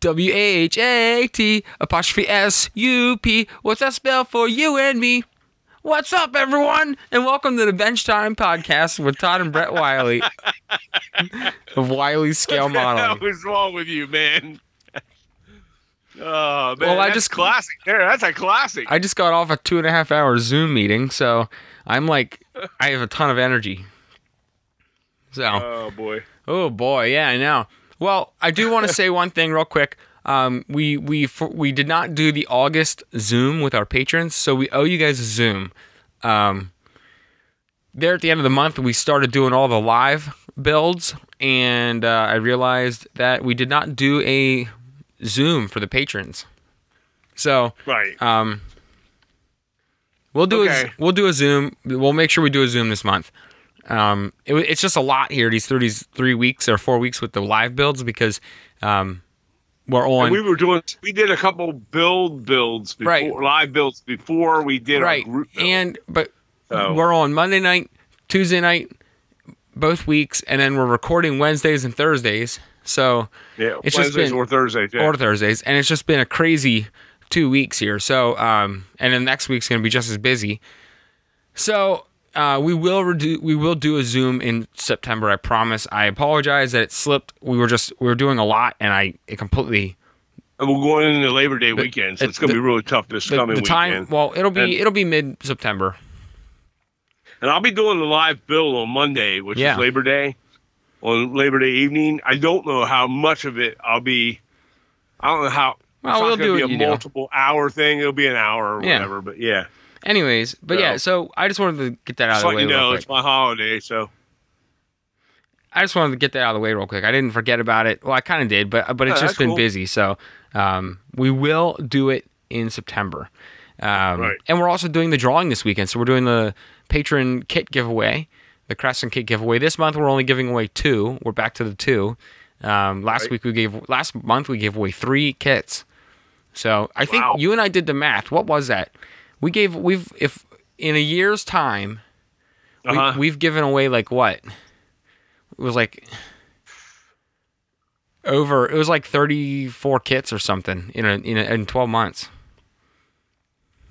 W H A T apostrophe S U P. What's that spell for you and me? What's up, everyone? And welcome to the Bench Time Podcast with Todd and Brett Wiley of Wiley Scale What Modeling. was wrong with you, man? Oh man, Well, I that's just- classic. There, that's a classic. I just got off a two and a half hour Zoom meeting, so I'm like, I have a ton of energy. So. oh boy. Oh boy, yeah, I know. Well, I do want to say one thing real quick. Um, we we we did not do the August Zoom with our patrons, so we owe you guys a Zoom. Um, there at the end of the month, we started doing all the live builds, and uh, I realized that we did not do a Zoom for the patrons. So Right. um, we'll do Okay. a, we'll do a Zoom. We'll make sure we do a Zoom this month. Um, it, it's just a lot here these through these three weeks or four weeks with the live builds because um, we're on And we were doing. We did a couple build builds before Right. live builds before we did right our group. build. and but So- we're on Monday night, Tuesday night, both weeks, and then we're recording Wednesdays and Thursdays. So yeah, it's just Wednesdays been- or Thursdays. Yeah. or Thursdays, and it's just been a crazy two weeks here. So, um, and then next week's gonna be just as busy. So, uh, we will redo, we will do a Zoom in September. I promise. I apologize that it slipped. We were just we were doing a lot, and I it completely and we're going into Labor Day weekend, so it's going to be really tough this the, coming the time. weekend. Well, it'll be And- it'll be mid September. And I'll be doing the live build on Monday, which Yeah. is Labor Day, on Labor Day evening. I don't know how much of it I'll be. I don't know how. Well, it's we'll do be a do. multiple hour thing. It'll be an hour or Yeah. whatever. But yeah, Anyways, but yeah, so I just wanted to get that out just of the way. you know it's my holiday, so I just wanted to get that out of the way real quick. I didn't forget about it. Well, I kind of did, but but it's just been cool. busy. So um, we will do it in September. Um, Right. And we're also doing the drawing this weekend. So we're doing the patron kit giveaway, the Crescent kit giveaway. This month we're only giving away two. We're back to the two. Um, last Right. week we gave last month we gave away three kits. So I think you and I did the math. What was that? We gave we've if in a year's time uh-huh. we, we've given away like what? It was like over. It was like thirty-four kits or something in a, in, a, in twelve months.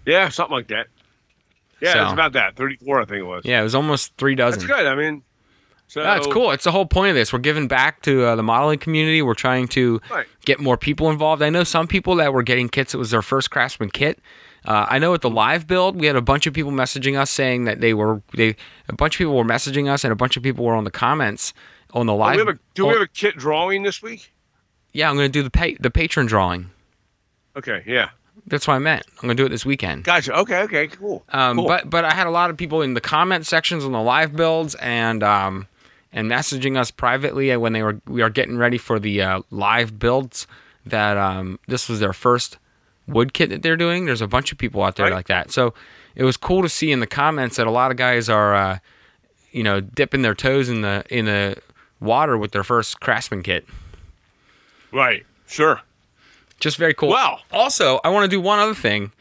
yeah, something like that. Yeah, So- it's about that. Thirty-four, I think it was. Yeah, it was almost three dozen. That's good. I mean, so That's cool. It's the whole point of this. We're giving back to uh, the modeling community. We're trying to Right. get more people involved. I know some people that were getting kits. It was their first Craftsman kit. Uh, I know at the live build, we had a bunch of people messaging us saying that they were they. A bunch of people were messaging us, and a bunch of people were on the comments on the Do live. we have a, do we have a kit drawing this week? yeah, I'm going to do the pa- the patron drawing. Okay, yeah, That's what I meant. I'm going to do it this weekend. gotcha. Okay, okay, cool. Um, cool. But but I had a lot of people in the comment sections on the live builds and um, and messaging us privately when they were we are getting ready for the uh, live builds that um, this was their first wood kit that they're doing. There's a bunch of people out there Right. like that. So it was cool to see in the comments that a lot of guys are uh, you know dipping their toes in the in the water with their first craftsman kit. right, sure. Just very cool. Well, Also, I want to do one other thing.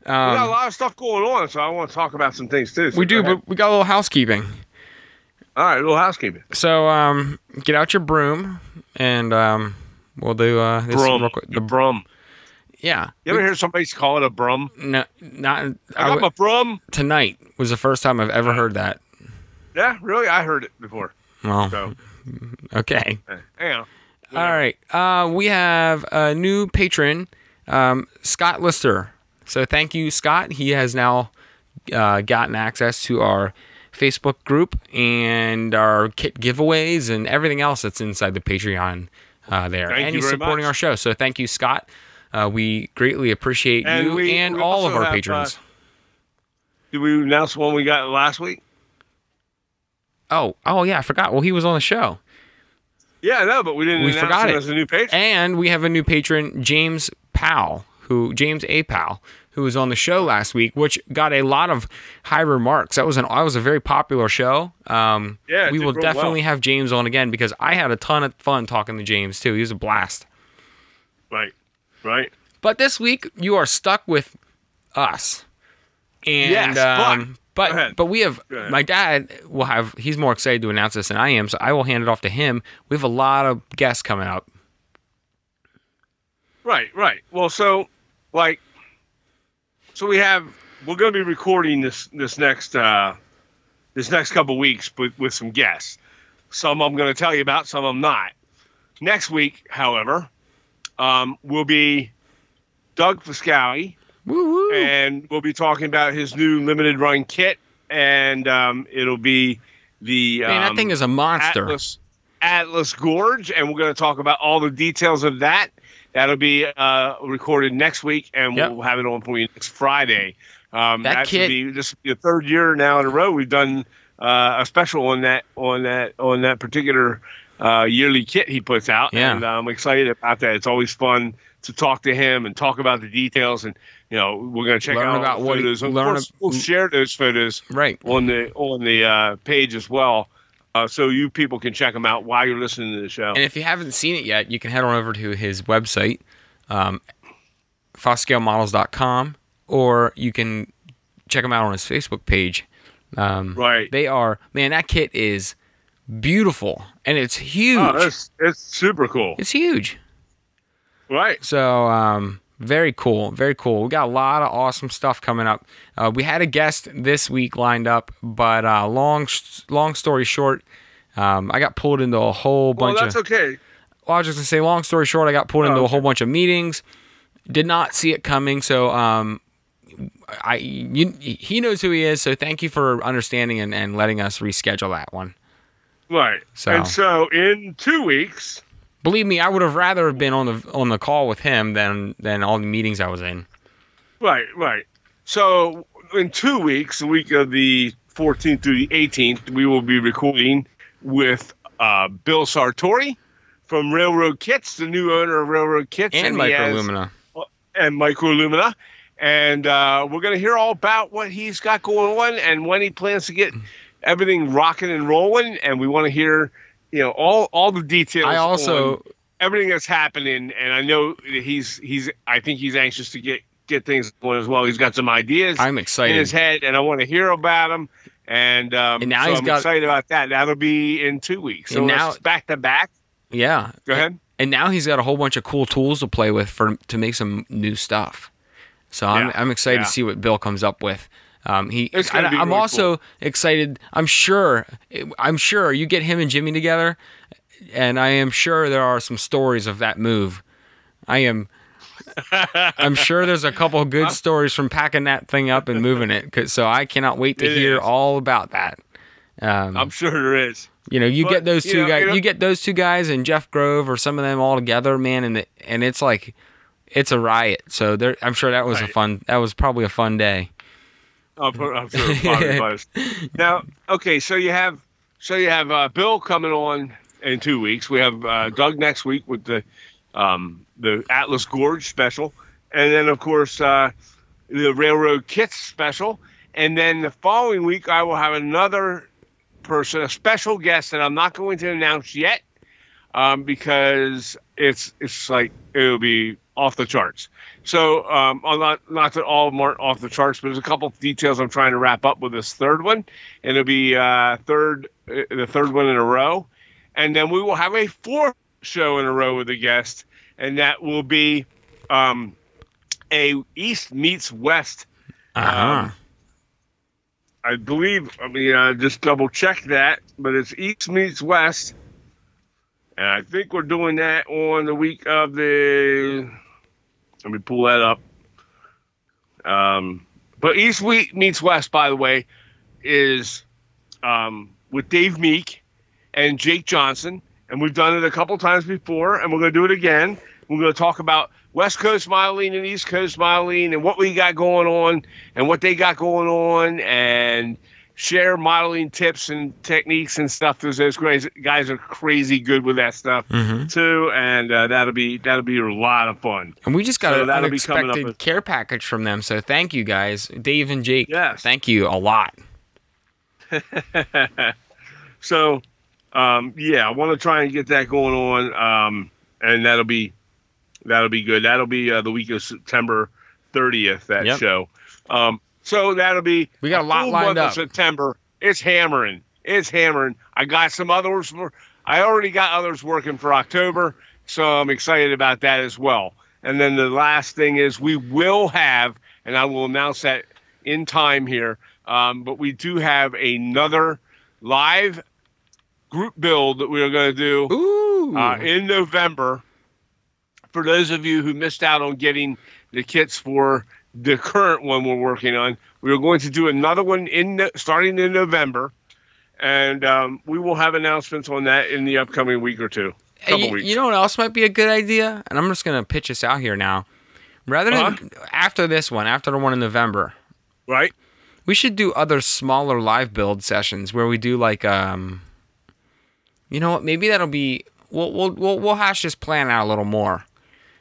we got a Um, lot of stuff going on, so I want to talk about some things too. So we do, but we got a little housekeeping. all right, a little housekeeping. So um, get out your broom and um, we'll do uh, this Brum, real quick. the brum. Yeah, You ever hear somebody call it a brum? no, not I I got w- my brum. tonight was the first time I've ever heard that. Yeah, really, I heard it before. Well, So, okay, yeah. all right. Uh, we have a new patron, um, Scott Lister. So thank you, Scott. He has now uh, gotten access to our Facebook group and our kit giveaways and everything else that's inside the Patreon uh, there. Thank and you he's supporting much. our show. So thank you, Scott. Uh, we greatly appreciate And you we- and we all of our have, patrons. uh, Did we announce one we got last week? oh, oh yeah, I forgot. Well, he was on the show. Yeah, no, but we didn't We announce forgot him it. as a new patron. And we have a new patron, James Powell, who James A. Powell, who was on the show last week, which got a lot of high remarks. That was an that was a very popular show. Um, Yeah, we will real well. definitely have James on again because I had a ton of fun talking to James too. He was a blast. Right, right. But this week you are stuck with us. And Yes, but- um, but but we have my dad will have he's more excited to announce this than I am, so I will hand it off to him. We have a lot of guests coming up. Right, right. Well, so like, so we have we're going to be recording this this next uh this next couple weeks with with some guests. Some I'm going to tell you about, some I'm not. Next week, however, um, will be Doug Foscale, Woo woo. and we'll be talking about his new limited run kit, and um, it'll be the Man, that um, thing is a monster. Atlas Atlas Gorge, and we're going to talk about all the details of that. That'll be uh, recorded next week, and Yep. we'll have it on for you next Friday. Um, That should kit- be this will be the third year now in a row we've done uh, a special on that on that on that particular uh, yearly kit he puts out, Yeah. and I'm excited about that. It's always fun to talk to him and talk about the details, and you know we're going to check Learn out about what he- photos. of learn course, ab- we'll share those photos right. on the on the uh, page as well, uh, so you people can check them out while you're listening to the show. And if you haven't seen it yet, you can head on over to his website, um, foscaleModels.com, or you can check him out on his Facebook page. Um, Right. They are, man, that kit is beautiful and it's huge. Oh, it's it's super cool. it's huge. Right. So, um, very cool, very cool. We got a lot of awesome stuff coming up. Uh, we had a guest this week lined up, but uh, long, long story short, um, I got pulled into a whole bunch of Well, that's of. okay. Well, I was just gonna say, long story short, I got pulled into Oh, a whole bunch of meetings. Did not see it coming, so um, I you, he knows who he is. So thank you for understanding and, and letting us reschedule that one. Right. So- And so in two weeks, Believe me, I would have rather have been on the on the call with him than than all the meetings I was in. right, right. So in two weeks, the week of the 14th through the 18th, we will be recording with uh, Bill Sartori from Railroad Kits, the new owner of Railroad Kits, And he has- Microlumina. and Microlumina. And uh, we're going to hear all about what he's got going on and when he plans to get everything rocking and rolling. And we want to hear, you know, all all the details. I also everything that's happening. And I know he's he's I think he's anxious to get get things going as well. He's got some ideas I'm in excited. his head, and I want to hear about them. And, um, And now so he's I'm got- excited about that. That'll be in two weeks. So now now- back to back. Yeah. Go ahead. And now he's got a whole bunch of cool tools to play with for to make some new stuff. So I'm Yeah, I'm excited yeah. to see what Bill comes up with. Um, he, I, I'm really also excited. I'm sure. I'm sure you get him and Jimmy together, and I am sure there are some stories of that move. I am. I'm sure there's a couple good stories from packing that thing up and moving it. so I cannot wait to hear is. all about that. Um, I'm sure there is. you know, you But, get those you two know, guys. you know- you get those two guys and Jeff Grove or some of them all together, man, and the, and it's like, it's a riot. So there, I'm sure that was a fun. That was probably a fun day. I'm, sure- I'm sure was. Now, okay, so you have so you have uh, Bill coming on in two weeks. We have uh, Doug next week with the um, the Atlas Gorge special, and then of course uh, the Railroad Kits special, and then the following week I will have another person, a special guest that I'm not going to announce yet, um, because it's it's like it'll be off the charts. So um, I'm not not that all of them aren't off the charts, but there's a couple of details I'm trying to wrap up with this third one, and it'll be uh, third uh, the third one in a row, and then we will have a fourth show in a row with a guest, and that will be um, a East meets West. Uh-huh. Um, I believe. I mean, uh, just double check that, but it's East meets West, and I think we're doing that on the week of the. Let me pull that up. Um, but East Week meets West, by the way, is um, with Dave Meek and Jake Johnson, and we've done it a couple times before, and we're going to do it again. We're going to talk about West Coast modeling and East Coast modeling and what we got going on and what they got going on and share modeling tips and techniques and stuff. Those those guys, guys are crazy good with that stuff hmm too, and uh, that'll be that'll be a lot of fun. And we just got So an that'll be up unexpected with- care package from them. So thank you guys, Dave and Jake. Yes. Thank you a lot. so, um, yeah, I want to try and get that going on, um, and that'll be that'll be good. That'll be uh, the week of September 30th. That Yep. show. Um, so that'll be We got a lot full lined up. September. It's hammering. It's hammering. I got some others. For, I already got others working for October, so I'm excited about that as well. And then the last thing is we will have, and I will announce that in time here, um, but we do have another live group build that we are going to do uh, in November. For those of you who missed out on getting the kits for the current one we're working on, we are going to do another one in starting in November, and um, we will have announcements on that in the upcoming week or two. Couple you, weeks. you know what else might be a good idea? And I'm just gonna pitch this out here now. Rather than Uh-huh. after this one, after the one in November, right? we should do other smaller live build sessions where we do like um. You know what? Maybe that'll be we'll we'll we'll, we'll hash this plan out a little more.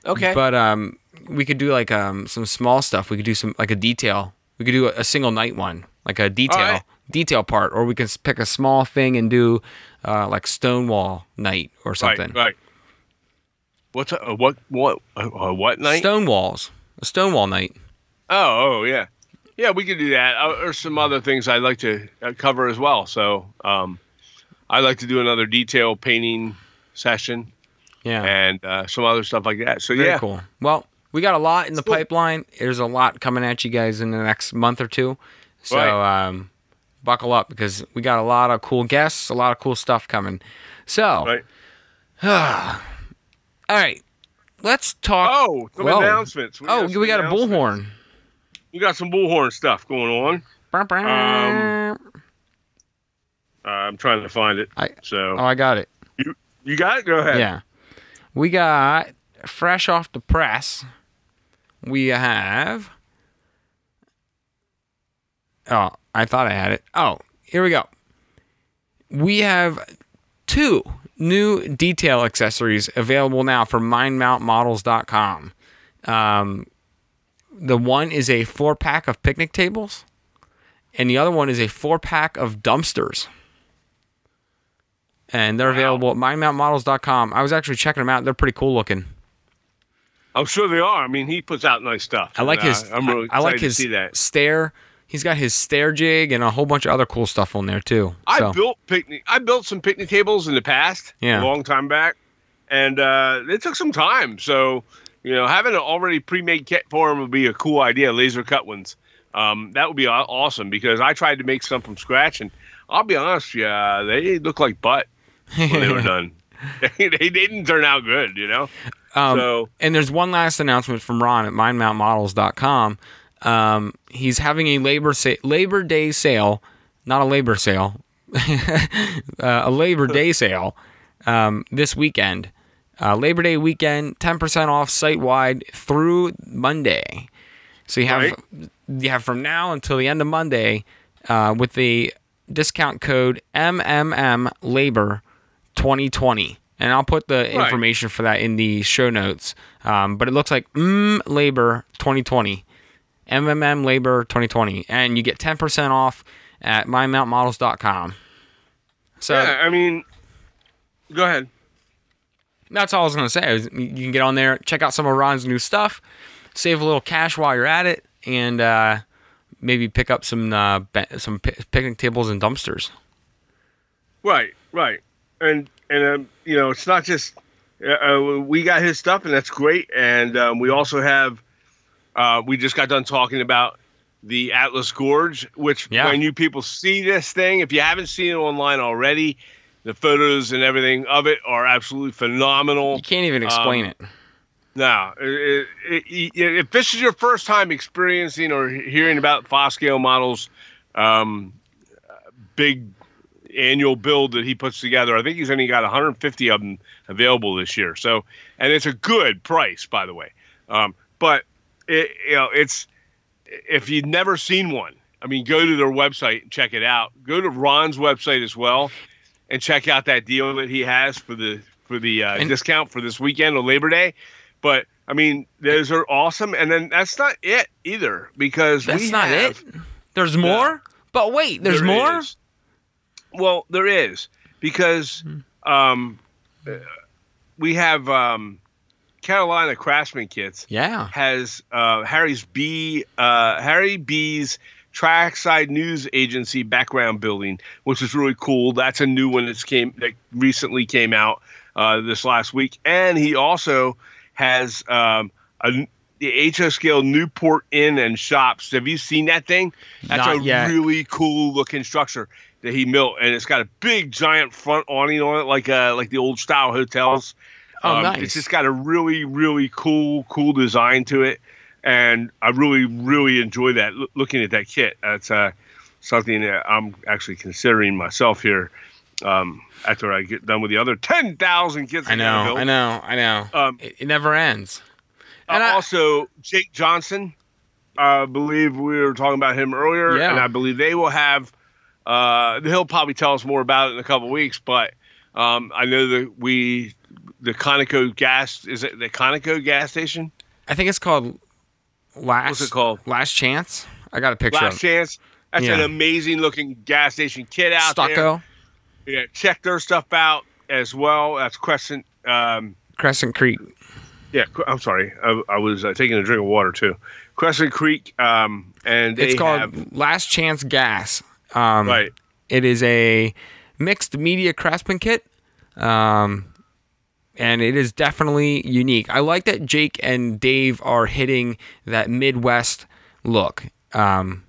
Okay. But um, we could do like um some small stuff. We could do some like a detail. We could do a, a single night one, like a detail Alright. detail part, or we can pick a small thing and do uh, like Stonewall night or something. Right. Right. What's a, what what uh, what night? Stonewalls, a Stonewall night. Oh, oh yeah, yeah. We could do that. Uh, or some other things I'd like to uh, cover as well. So, um, I'd like to do another detail painting session Yeah, and uh, some other stuff like that. So very yeah, cool. Well, we got a lot in the Cool. pipeline. There's a lot coming at you guys in the next month or two. So Right. um, buckle up because we got a lot of cool guests, a lot of cool stuff coming. So, right. all right, let's talk. Oh, some Whoa. announcements. oh, some we got a bullhorn. We got some bullhorn stuff going on. Um, Uh, I'm trying to find it. I- so oh, I got it. You, you got it. Go ahead. Yeah. We got fresh off the press. We have. Oh, I thought I had it. Oh, here we go. We have two new detail accessories available now for mindmountmodels.com. Um, the one is a four pack of picnic tables, and the other one is a four pack of dumpsters and they're available at mindmountmodels.com. I was actually checking them out. They're pretty cool looking. I'm sure they are. I mean, he puts out nice stuff. I like and, his. uh, I'm really I, I like excited to see that. stair. He's got his stair jig and a whole bunch of other cool stuff on there too. I So, built picnic. I built some picnic tables in the past, Yeah. a long time back, and uh, it took some time. So, you know, having an already pre-made kit for them would be a cool idea. Laser cut ones. Um, that would be awesome because I tried to make some from scratch, and I'll be honest, yeah, they look like butt when they were done. they, they didn't turn out good, you know. Um, so and there's one last announcement from Ron at mindmountmodels.com. Um, he's having a labor sa- Labor Day sale, not a labor sale, uh, a Labor Day sale um, this weekend. Uh, labor Day weekend, 10% off site wide through Monday. So you have Right. you have from now until the end of Monday uh, with the discount code MMM Labor 2020. And I'll put the Right. information for that in the show notes. Um, but it looks like mm, Labor 2020. MMM Labor 2020. And you get 10% off at mymountmodels.com. So yeah, I mean, go ahead. that's all I was going to say. You can get on there, check out some of Ron's new stuff, save a little cash while you're at it, and uh, maybe pick up some uh, some picnic tables and dumpsters. Right, right, and and um, you know, it's not just uh, uh, we got his stuff, and that's great. And um, we also have uh, we just got done talking about the Atlas Gorge, which Yeah. when you people see this thing, if you haven't seen it online already, the photos and everything of it are absolutely phenomenal. You can't even explain Um, it. No, it, it, it, if this is your first time experiencing or hearing about Foscale Models' um, uh, big annual build that he puts together, I think he's only got 150 of them available this year. So, and it's a good price, by the way. Um, but it, you know, it's if you've never seen one, I mean, go to their website and check it out. Go to Ron's website as well and check out that deal that he has for the for the uh, And- discount for this weekend on Labor Day. But I mean, those are awesome, and then that's not it either because That's not have, it. There's more. But wait, there's there more. is. Well, there is because Hmm. um, we have um, Carolina Craftsman Kits Yeah. has uh, Harry's B uh, Harry B's Trackside News Agency background building, which is really cool. That's a new one that's came that recently came out uh, this last week, and he also has um, a the HO scale Newport Inn and Shops. Have you seen that thing? That's Not a yet. really cool looking structure that he built, and it's got a big giant front awning on it, like uh like the old style hotels. Oh, Um, nice. It's just got a really really cool cool design to it, and I really really enjoy that. Loo- looking at that kit, that's uh something that I'm actually considering myself here. Um, after I get done with the other ten thousand kits, I know. I know, I know. Um, it, it never ends. Uh, And I- also, Jake Johnson, I believe we were talking about him earlier, Yeah. and I believe they will have. Uh, he'll probably tell us more about it in a couple weeks, but um, I know that we, the Conoco gas, is it the Conoco gas station? I think it's called Last. What's it called? Last Chance. I got a picture Last Chance. That's Yeah. an amazing looking gas station kit out Stucco, there. Yeah, check their stuff out as well. That's Crescent. Um, Crescent Creek. yeah, I'm sorry. I, I was uh, taking a drink of water too. Crescent Creek, um, and they It's called Last Chance Gas. Um, right. It is a mixed media craftsman kit. Um, and it is definitely unique. I like that Jake and Dave are hitting that Midwest look, um,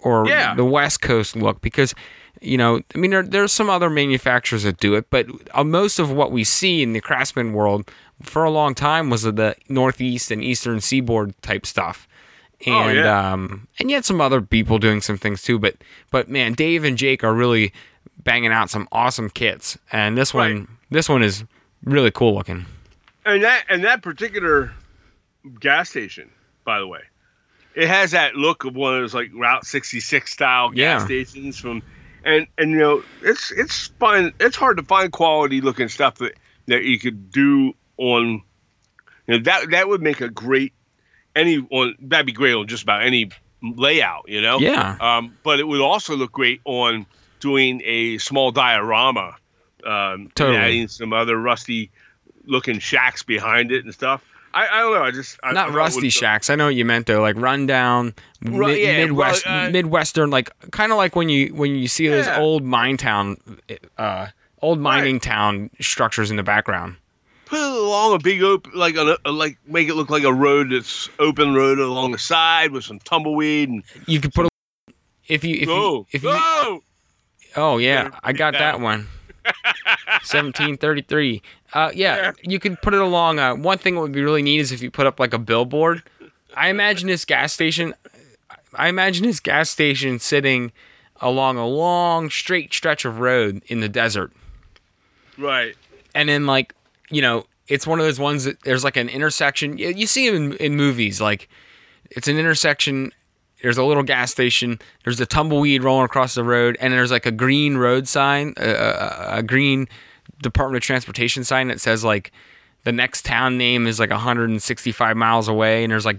or Yeah. the West Coast look, because you know, I mean, there, there's some other manufacturers that do it, but uh, most of what we see in the craftsman world for a long time was the Northeast and Eastern Seaboard type stuff. Oh, And yeah. um, and yet some other people doing some things too, but but man, Dave and Jake are really banging out some awesome kits, and this Right. one this one is really cool looking. and that and that particular gas station, by the way, it has that look of one of those like Route 66 style gas Yeah. stations from, and and you know it's it's fun. It's hard to find quality looking stuff that that you could do on. You know that that would make a great any on that'd be great on just about any layout. You know. Yeah. Um, but it would also look great on doing a small diorama. Um, Totally. adding some other rusty looking shacks behind it and stuff. I, I don't know. I just I, I Not thought rusty shacks. I know what you meant though, like rundown, Ru- mid, yeah, Midwest, well, uh, Midwestern, like kind of like when you when you see those old mine town, uh, old mining town structures in the background. Put it along a big open, like a, a- like make it look like a road that's open road along the side with some tumbleweed and You could put a, if you if go you if you go. oh yeah, Yeah, I got that one. 1733. Uh, yeah, Yeah. you could put it along. Uh, one thing that would be really neat is if you put up like a billboard. I imagine this gas station. I imagine this gas station sitting along a long straight stretch of road in the desert. Right. and then like you know it's one of those ones that there's like an intersection. You, you see them in, in movies like it's an intersection there's a little gas station there's a tumbleweed rolling across the road and there's like a green road sign a, a, a green department of transportation sign that says like the next town name is like 165 miles away and there's like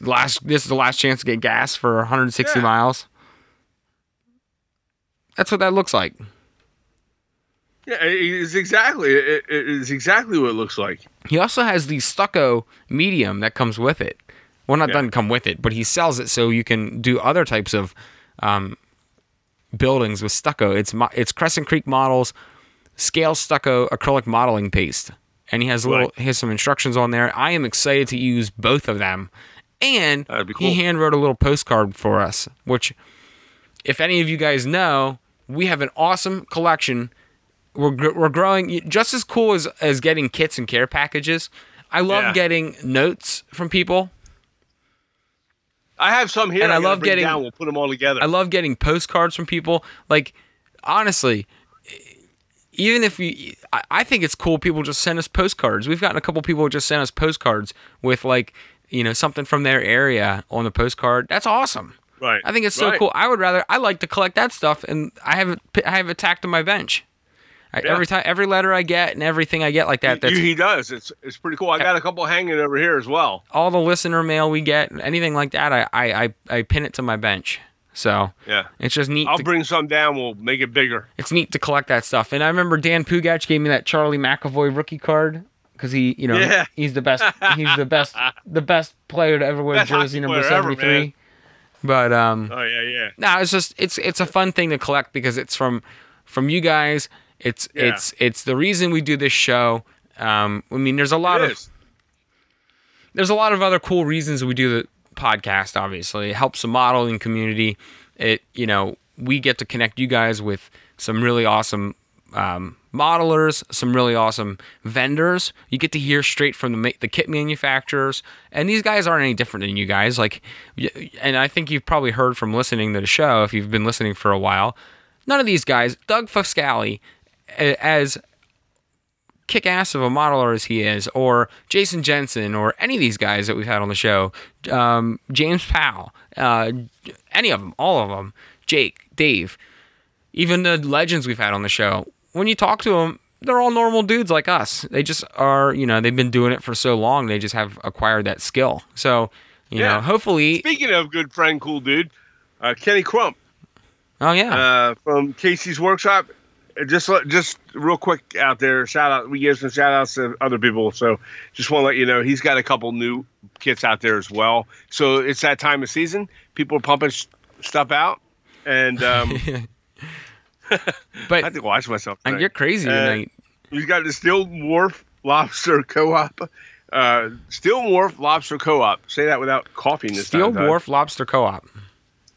last this is the last chance to get gas for 160 Yeah. miles. That's what that looks like Yeah, it's exactly it, is exactly what it looks like. He also has the stucco medium that comes with it. Well, not Yeah. doesn't come with it, but he sells it so you can do other types of um, buildings with stucco. It's mo- it's Crescent Creek models, scale stucco acrylic modeling paste, and he has a little Right. he has some instructions on there. I am excited to use both of them, and That'd he cool. hand wrote a little postcard for us. Which, if any of you guys know, we have an awesome collection we're, we're growing just as cool as, as getting kits and care packages. I love Yeah. getting notes from people. I have some here. And I I'm love getting- Down. We'll put them all together. I love getting postcards from people. Like, honestly, even if you, I, I think it's cool. People just send us postcards. We've gotten a couple people who just sent us postcards with like, you know, something from their area on the postcard. That's awesome. right. I think it's so Right. cool. I would rather. I like to collect that stuff, and I have it. I have it tacked on my bench. I, Yeah. Every time, every letter I get, and everything I get like that. That's he does. It's it's pretty cool. I got a couple hanging over here as well. all the listener mail we get, anything like that, I, I, I, I pin it to my bench. So Yeah. it's just neat. I'll To, bring some down. We'll make it bigger. it's neat to collect that stuff. And I remember Dan Pugach gave me that Charlie McAvoy rookie card because he, you know, Yeah. he's the best. He's the best. The best player to ever wear Best jersey number seventy three. But um, Oh yeah, yeah. no, it's just it's it's a fun thing to collect because it's from from you guys. It's Yeah. it's it's the reason we do this show. Um, I mean, there's a lot It of is. there's a lot of other cool reasons we do the podcast. Obviously, it helps the modeling community. It you know we get to connect you guys with some really awesome um, modelers, some really awesome vendors. You get to hear straight from the ma- the kit manufacturers, and these guys aren't any different than you guys. Like, and I think you've probably heard from listening to the show if you've been listening for a while. None of these guys, Doug Foscale, as kick ass of a modeler as he is, or Jason Jensen, or any of these guys that we've had on the show, um, James Powell, uh, any of them, all of them, Jake, Dave, even the legends we've had on the show. When you talk to them, they're all normal dudes like us. They just are, you know, they've been doing it for so long, they just have acquired that skill. So, you Yeah. know, hopefully, Speaking of good friend, cool dude, uh, Kenny Crump oh yeah, uh, from KC's Workshop. Just just real quick out there, shout out. We give some shout outs to other people, so just want to let you know he's got a couple new kits out there as well. So it's that time of season. People are pumping sh- stuff out, and um, but I have to watch myself. and tonight. you're crazy Uh, tonight. He's got the Steel Wharf Lobster Co-op. Uh, Steel Wharf Lobster Co-op. Say that without coughing. This Steel time, Wharf Lobster Co-op.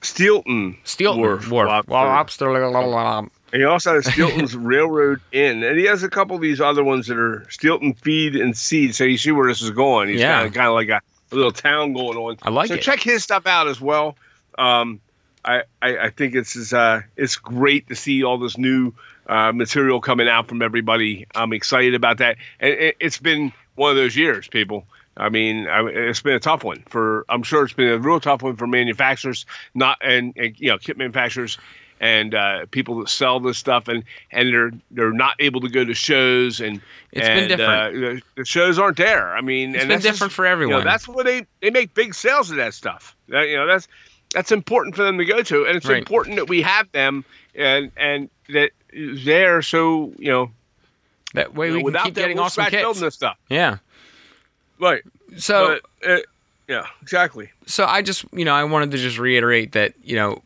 Steelton. Steel Wharf Wharf, Lobster. Lobster. And he also has Stilton's Railroad Inn, and he has a couple of these other ones that are Stilton Feed and Seed. So you see where this is going. He's Yeah. kind of kind of like a, a little town going on. I like so it. check his stuff out as well. Um, I, I I think it's is, uh it's great to see all this new uh, material coming out from everybody. I'm excited about that, and it, it's been one of those years, people. I mean, I, it's been a tough one for. I'm sure it's been a real tough one for manufacturers, not and, and you know kit manufacturers and uh, people that sell this stuff, and and they're they're not able to go to shows, and It's been different. Uh, the, the shows aren't there. I mean, It's and been that's just- different for you know, everyone. that's where they they make big sales of that stuff. That, you know, that's that's important for them to go to, and it's Right. important that we have them and and that they're so you know, that way you know, we can without keep getting we'll awesome scratch building kits. this stuff. Yeah. Right. So but, uh, yeah, exactly. so I just you know I wanted to just reiterate that you know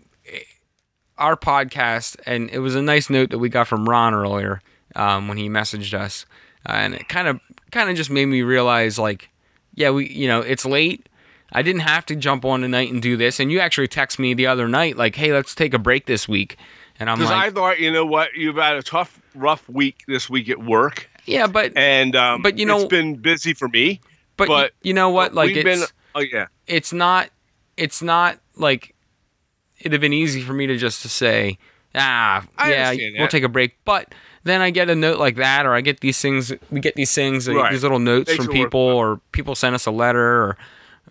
our podcast and it was a nice note that we got from Ron earlier um, when he messaged us. Uh, and it kind of kind of just made me realize like yeah we you know it's late. I didn't have to jump on tonight and do this. And you actually text me the other night like hey let's take a break this week. And I'm Because like I thought, you know what, you've had a tough, rough week this week at work, yeah but and um, But, you know- it's been busy for me. but, but you know what like we've it's been, oh yeah, it's not it's not like it'd have been easy for me to just to say ah I yeah we'll take a break but then i get a note like that or i get these things we get these things Right. these little notes Makes from people or people send us a letter or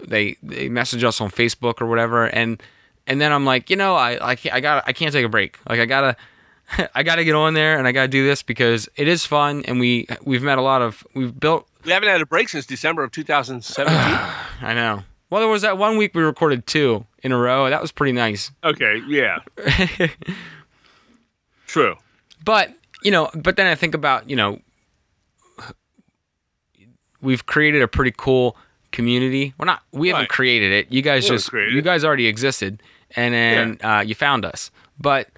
they they message us on facebook or whatever and and then i'm like you know i i I got I can't take a break like i gotta I got to get on there and I got to do this because it is fun and we we've met a lot of we've built we haven't had a break since December of 2017. I know. Well, there was that one week we recorded two in a row. That was pretty nice. okay, yeah, true. but you know, but then I think about you know, we've created a pretty cool community. We're not. We haven't created it. You guys We just. You guys already existed, and then uh, you found us. But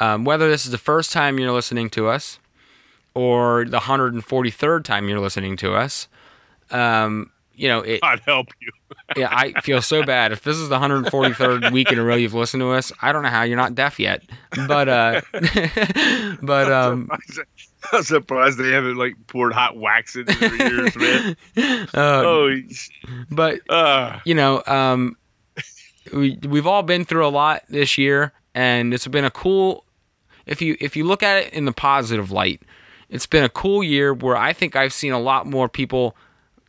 um, whether this is the first time you're listening to us, or the 143rd time you're listening to us, um, you know, it, God help you. yeah, I feel so bad. If this is the 143rd week in a row you've listened to us, I don't know how you're not deaf yet. But uh but um I'm surprised they haven't like poured hot wax into their ears, man. uh, Oh, but uh, you know, um we we've all been through a lot this year and it's been a cool if you if you look at it in the positive light, it's been a cool year where I think I've seen a lot more people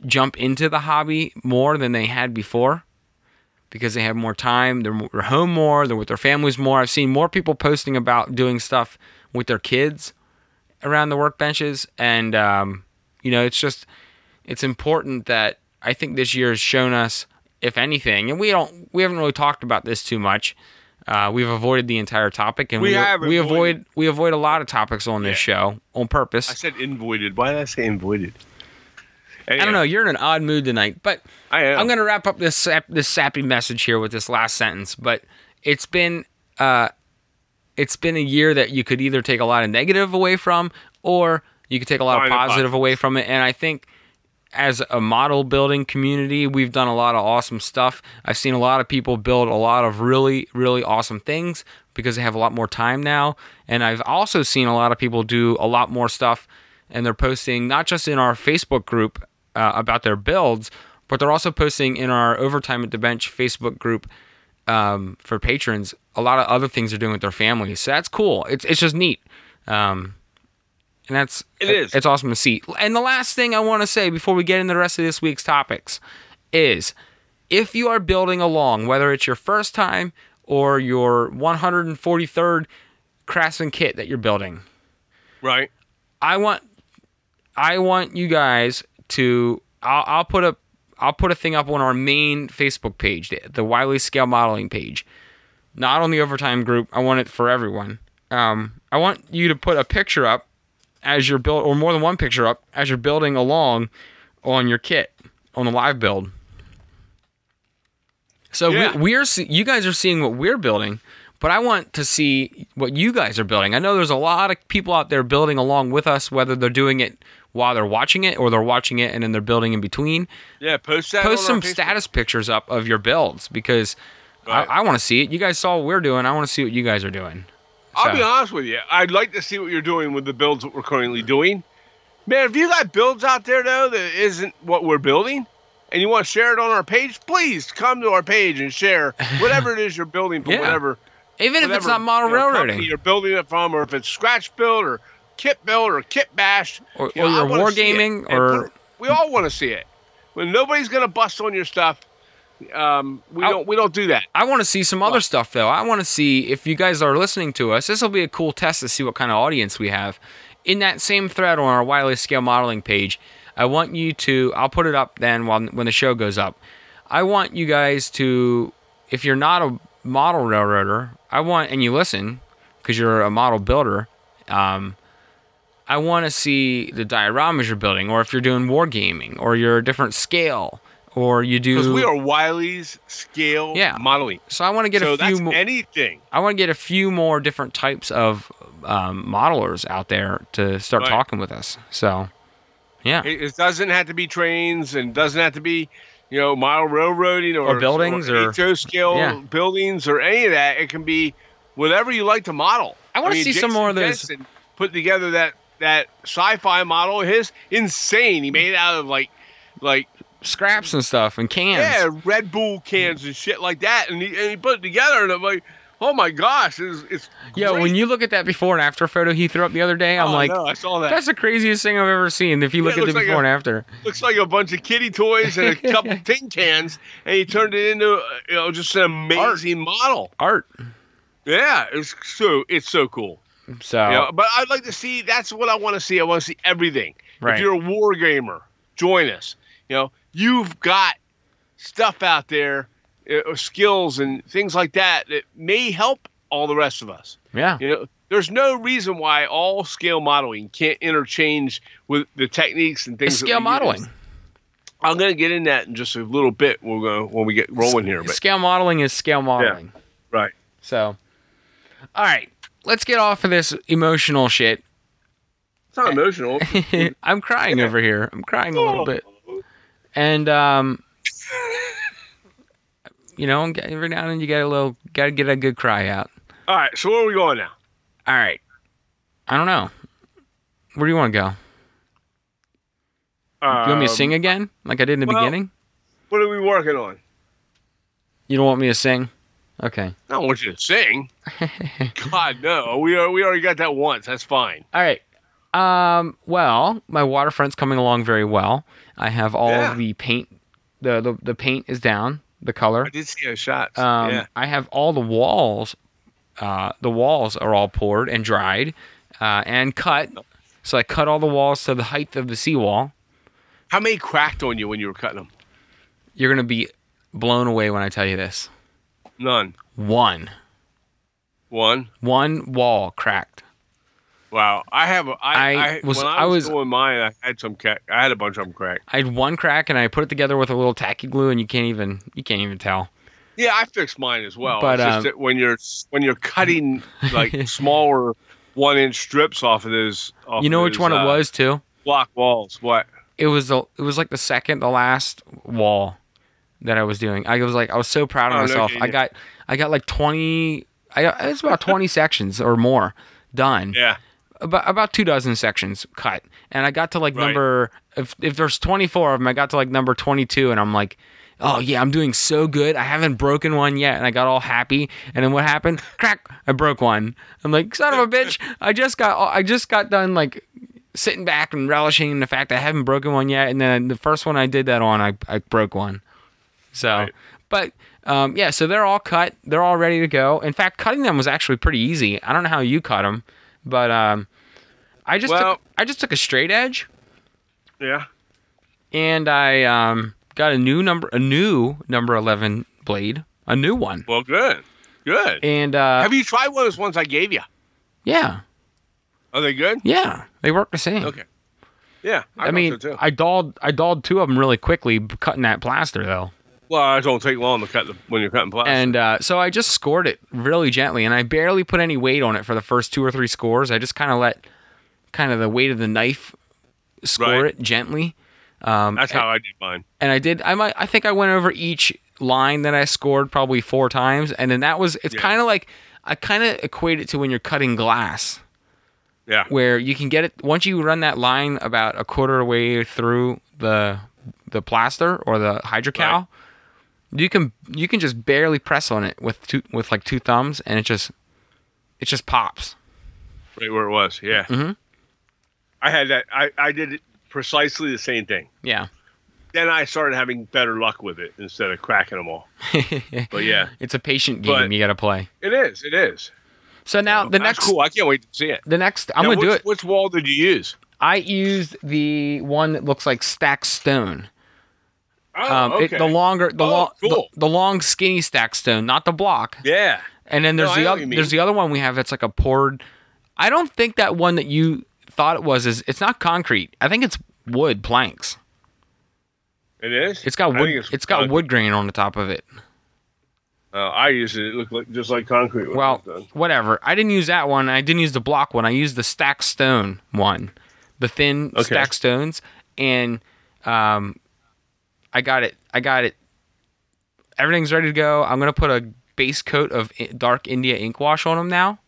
jump into the hobby more than they had before because they have more time. They're, home more. They're with their families more. I've seen more people posting about doing stuff with their kids around the workbenches, and um, you know, it's just it's important that I think this year has shown us, if anything, and we don't we haven't really talked about this too much. Uh, we've avoided the entire topic, and We we we avoid we avoid a lot of topics on this show on purpose. I said invoided. Why did I say I don't know. You're in an odd mood tonight, but I am. I'm going to wrap up this sap, this sappy message here with this last sentence. But it's been uh, it's been a year that you could either take a lot of negative away from, or you could take a lot of positive. away from it. And I think as a model building community, we've done a lot of awesome stuff. I've seen a lot of people build a lot of really, really awesome things because they have a lot more time now. And I've also seen a lot of people do a lot more stuff and they're posting not just in our Facebook group uh, about their builds, but they're also posting in our Overtime at the Bench Facebook group um, for patrons a lot of other things they're doing with their families. So that's cool. It's, it's just neat. Um, and that's It is. It's awesome to see. And the last thing I want to say before we get into the rest of this week's topics is if you are building along, whether it's your first time or your 143rd Craftsman kit that you're building, Right. I want I want you guys to I'll, I'll put a I'll put a thing up on our main Facebook page, the, Wiley Scale Modeling page. Not on the overtime group. I want it for everyone. Um, I want you to put a picture up as you're build, or more than one picture up as you're building along on your kit on the live build. So Yeah. we, we're you guys are seeing what we're building, but I want to see what you guys are building. I know there's a lot of people out there building along with us, whether they're doing it while they're watching it or they're watching it and then they're building in between. Yeah. Post that. Post some status pictures up of your builds because Right. I, I want to see it. You guys saw what we're doing. I want to see what you guys are doing. I'll be honest with you. I'd like to see what you're doing with the builds that we're currently doing. Man, if you got builds out there though that isn't what we're building, and you want to share it on our page, please come to our page and share whatever it is you're building from Yeah. whatever. Even if it's not model you know, railroading, you're building it from, or if it's scratch build or kit build or kit bash, or, you or know, I you're wanna see it. wargaming or we all want to see it. When nobody's gonna bust on your stuff, um, we I- don't we don't do that. I want to see some other stuff though. I want to see if you guys are listening to us. This will be a cool test to see what kind of audience we have. In that same thread on our Wiley Scale Modeling page, I want you to. I'll put it up then when when the show goes up. I want you guys to, if you're not a model railroader, I want and you listen because you're a model builder. Um, I want to see the dioramas you're building, or if you're doing wargaming, or you're a different scale, or you do. Because we are Wiley's scale Yeah. modeling. so I want to get so a few that's more. anything. I want to get a few more different types of um, modelers out there to start Right. talking with us. So, yeah, It, it doesn't have to be trains and doesn't have to be, you know, mile railroading or, Or buildings or- HO scale Yeah. buildings or any of that. It can be whatever you like to model. I wanna mean, see some more of those- Jensen Put together that that sci-fi model. His insane. He made it out of like like scraps and stuff and cans. yeah Red Bull cans and shit like that, and he, and he put it together, and I'm like, oh my gosh, it's, it's great. when you look at that before and after photo he threw up the other day, I'm Oh, like, no, I saw that. that's the craziest thing I've ever seen. If you Yeah, look at the like before a- and after, looks like a bunch of kitty toys and a couple tin cans, and he turned it into you know just an amazing model. art. Yeah, it's so it's so cool. So, You know, but I'd like to see. That's what I want to see. I want to see everything. Right. If you're a war gamer, join us. You know, you've got stuff out there, uh, skills and things like that that may help all the rest of us. yeah, You know, there's no reason why all scale modeling can't interchange with the techniques and it's things. that scale modeling. use. I'm going to get in that in just a little bit. We're going when we get rolling here. But Scale modeling is scale modeling. right, So, all right, let's get off of this emotional shit. it's not emotional. I'm crying over here. I'm crying a little bit. And um, you know, every now and then you get a little, got to get a good cry out. All right, so where are we going now? All right. I don't know. Where do you want to go? Do you want me to Um, sing again, like I did in the well- beginning? What are we working on? You don't want me to sing? Okay. I don't want you to sing. God no, we are we already got that once. That's fine. All right. Um. Well, my waterfront's coming along very well. I have all Yeah. of the paint. The, the the paint is down. The color. I did see those shots. Um, yeah, I have all the walls. Uh, the walls are all poured and dried, uh, and cut. So I cut all the walls to the height of the seawall. how many cracked on you when you were cutting them? You're gonna be blown away when I tell you this. None. One, One. one wall cracked. Wow. I have. A, I, I I was- when I I was, was- doing mine. I had some. Crack, I had a bunch of them cracked. I had one crack, and I put it together with a little tacky glue, and you can't even you can't even tell. Yeah, I fixed mine as well. But, um, when you're when you're cutting like smaller one inch strips off of those. Off You know which those, one uh, it was too? Block walls. What? it was the it was like the second the last wall that I was doing. I was like I was so proud of Oh, no myself. I got I got like twenty. I got it's about twenty sections or more done. Yeah. About about two dozen sections cut, and I got to like Right. number if if there's twenty four of them, I got to like number twenty two, and I'm like. Oh yeah, I'm doing so good. I haven't broken one yet, and I got all happy. And then what happened? Crack! I broke one. I'm like, son of a bitch! I just got I just got done like sitting back and relishing in the fact I haven't broken one yet. And then the first one I did that on, I, I broke one. So, Right. but um, yeah, so they're all cut. They're all ready to go. In fact, cutting them was actually pretty easy. I don't know how you cut them, but um, I just Well- took, I just took a straight edge Yeah. and I um, got a new number a new number eleven blade, a new one. Well, good. Good. And uh, Have you tried one of those ones I gave you? yeah, Are they good? yeah, they work the same. Okay. Yeah. I, I, mean, so too. I dolled I dolled two of them really quickly, cutting that plaster though. Well, it don't take long to cut the when you're cutting plastic. And uh, so I just scored it really gently, and I barely put any weight on it for the first two or three scores. I just kind of let kind of the weight of the knife score Right. it gently. Um, That's how I did mine. and I did. I might. I think I went over each line that I scored probably four times, and then that was. It's Yeah. kind of like I kind of equate it to when you're cutting glass, Yeah. where you can get it once you run that line about a quarter of the way through the the plaster or the hydrocal. Right. You can you can just barely press on it with two with like two thumbs, and it just it just pops. Right where it was. Yeah. Mhm. I had that. I, I did it precisely the same thing. Yeah, Then I started having better luck with it instead of cracking them all. But yeah, it's a patient game But- you got to play. it is. It is. So now the That's next cool. I can't wait to see it. the next I'm Now, gonna do it. Which wall did you use? I used the one that looks like stacked stone. Oh, Um, it- okay. the longer, the Oh, long, cool. the, the long, skinny stack stone, not the block. yeah. And then there's No, the other, there's the other one we have that's like a poured. I don't think that one that you thought it was is. It's not concrete. I think it's wood planks. It is. It's got wood. think it's got concrete. wood grain on the top of it. Uh, I used it. It looked like just like concrete. Well, whatever. I didn't use that one. I didn't use the block one. I used the stack stone one, the thin Okay. stack stones, and um, I got it. I got it. Everything's ready to go. I'm gonna put a base coat of dark India ink wash on them now,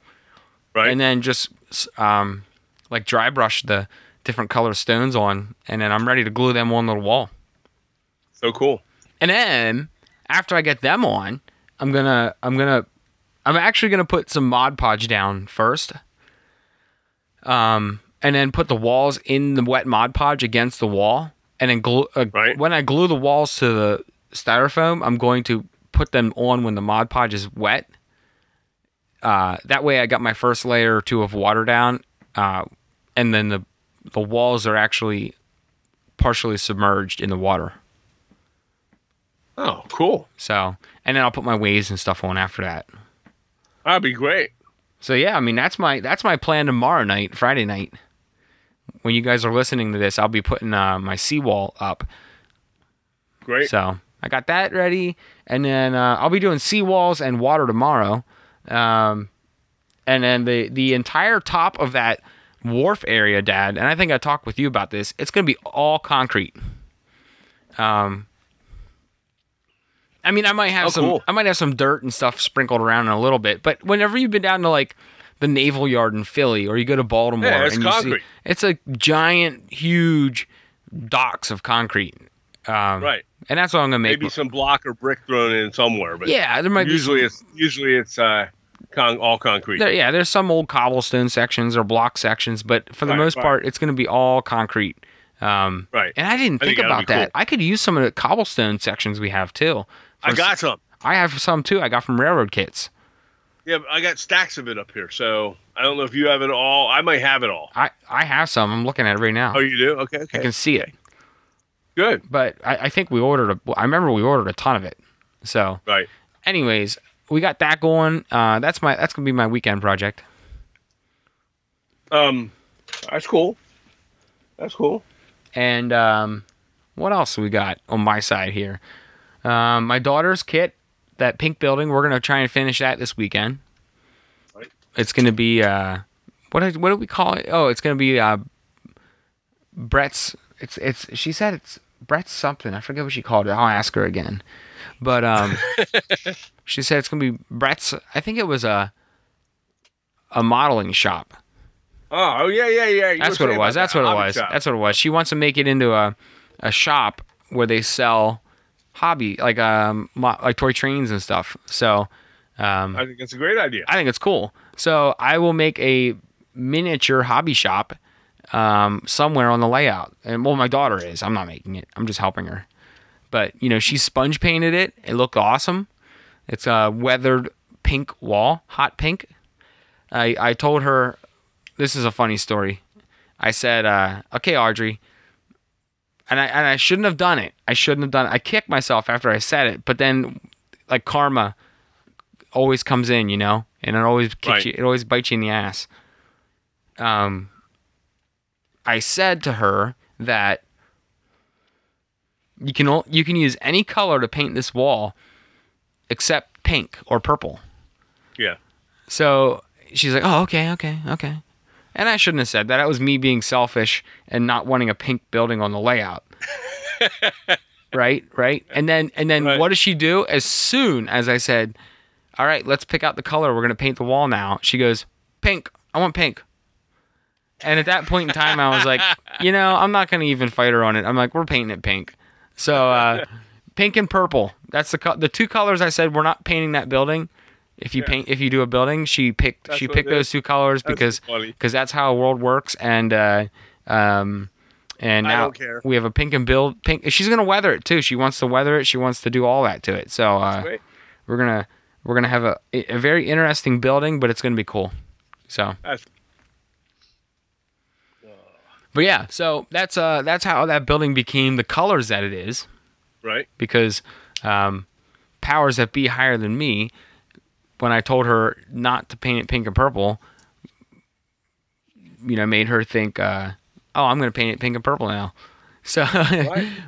right. and then just um, like dry brush the different color stones on, and then I'm ready to glue them on the wall. so cool. And then after I get them on, I'm gonna I'm gonna I'm actually gonna put some Mod Podge down first. Um, and then put the walls in the wet Mod Podge against the wall, and then glue. Uh, Right. When I glue the walls to the styrofoam, I'm going to put them on when the Mod Podge is wet. Uh, that way, I got my first layer or two of water down, uh, and then the the walls are actually partially submerged in the water. Oh, cool. So, and then I'll put my waves and stuff on after that. That'd be great. So yeah, I mean that's my that's my plan tomorrow night, Friday night. When you guys are listening to this, I'll be putting uh, my seawall up. Great. So I got that ready, and then uh, I'll be doing seawalls and water tomorrow. Um, and then the the entire top of that wharf area, Dad, and I think I talked with you about this. It's gonna be all concrete. Um, I mean, I might have Oh, some cool. I might have some dirt and stuff sprinkled around in a little bit, but whenever you've been down to like the Naval Yard in Philly, or you go to Baltimore, Yeah, it's and you see concrete. it's a giant, huge docks of concrete. Um, right. and that's what I'm gonna make. Maybe some block or brick thrown in somewhere, but yeah, there might usually be. it's usually it's uh, con- all concrete. There, yeah, there's some old cobblestone sections or block sections, but for the Right, most right. part, it's going to be all concrete. Um, Right. And I didn't I think, think about that. cool. I could use some of the cobblestone sections we have too. I got some. I have some too. I got from railroad kits. Yeah, I got stacks of it up here, so I don't know if you have it all. I might have it all. I I have some. I'm looking at it right now. Oh, you do? Okay, I can see it. Good. But I, I think we ordered a. I remember we ordered a ton of it. So, Right. anyways, we got that going. Uh, that's my that's gonna be my weekend project. Um, that's cool. That's cool. And um, what else we got on my side here? Um, my daughter's kit, that pink building. We're gonna try and finish that this weekend. Right. It's gonna be uh, what did- what do we call it? Oh, it's gonna be uh, Brett's it's it's she said it's Brett's something. I forget what she called it. I'll ask her again. But um, she said it's gonna be Brett's. I think it was a a modeling shop. Oh, yeah, yeah, yeah. You That's what it was. That's that what it was. shop. That's what it was. She wants to make it into a a shop where they sell hobby like um mo- like toy trains and stuff. So um, I think it's a great idea. I think it's cool. So I will make a miniature hobby shop um, somewhere on the layout. And well, my daughter is. I'm not making it. I'm just helping her. But you know, she sponge painted it. It looked awesome. It's a weathered pink wall, hot pink. I I told her this is a funny story. I said, uh, "Okay, Audrey." And I and I shouldn't have done it. I shouldn't have done it. I kicked myself after I said it, but then like karma always comes in, you know, and it always kicks Right. you. It always bites you in the ass. Um, I said to her that you can you can use any color to paint this wall, except pink or purple. Yeah. So she's like, "Oh, okay, okay, okay." And I shouldn't have said that. That was me being selfish and not wanting a pink building on the layout. right, right. And then and then Right. what does she do? As soon as I said, "All right, let's pick out the color. We're going to paint the wall now." She goes, "Pink. I want pink." And at that point in time, I was like, "You know, I'm not going to even fight her on it. I'm like, we're painting it pink." So, uh, pink and purple. That's the co- the two colors I said we're not painting that building. If you Yeah. paint, if you do a building, she picked That's she picked those two colors That's because because that's how a world works. And uh, um, and I now don't care. we have a pink and build pink. She's gonna weather it too. She wants to weather it. She wants to do all that to it. So uh, we're gonna we're gonna have a a very interesting building, but it's gonna be cool. So. That's- But yeah, so that's uh that's how that building became the colors that it is Right. because um, powers that be higher than me, when I told her not to paint it pink and purple, you know, made her think, uh, oh, I'm going to paint it pink and purple now. So,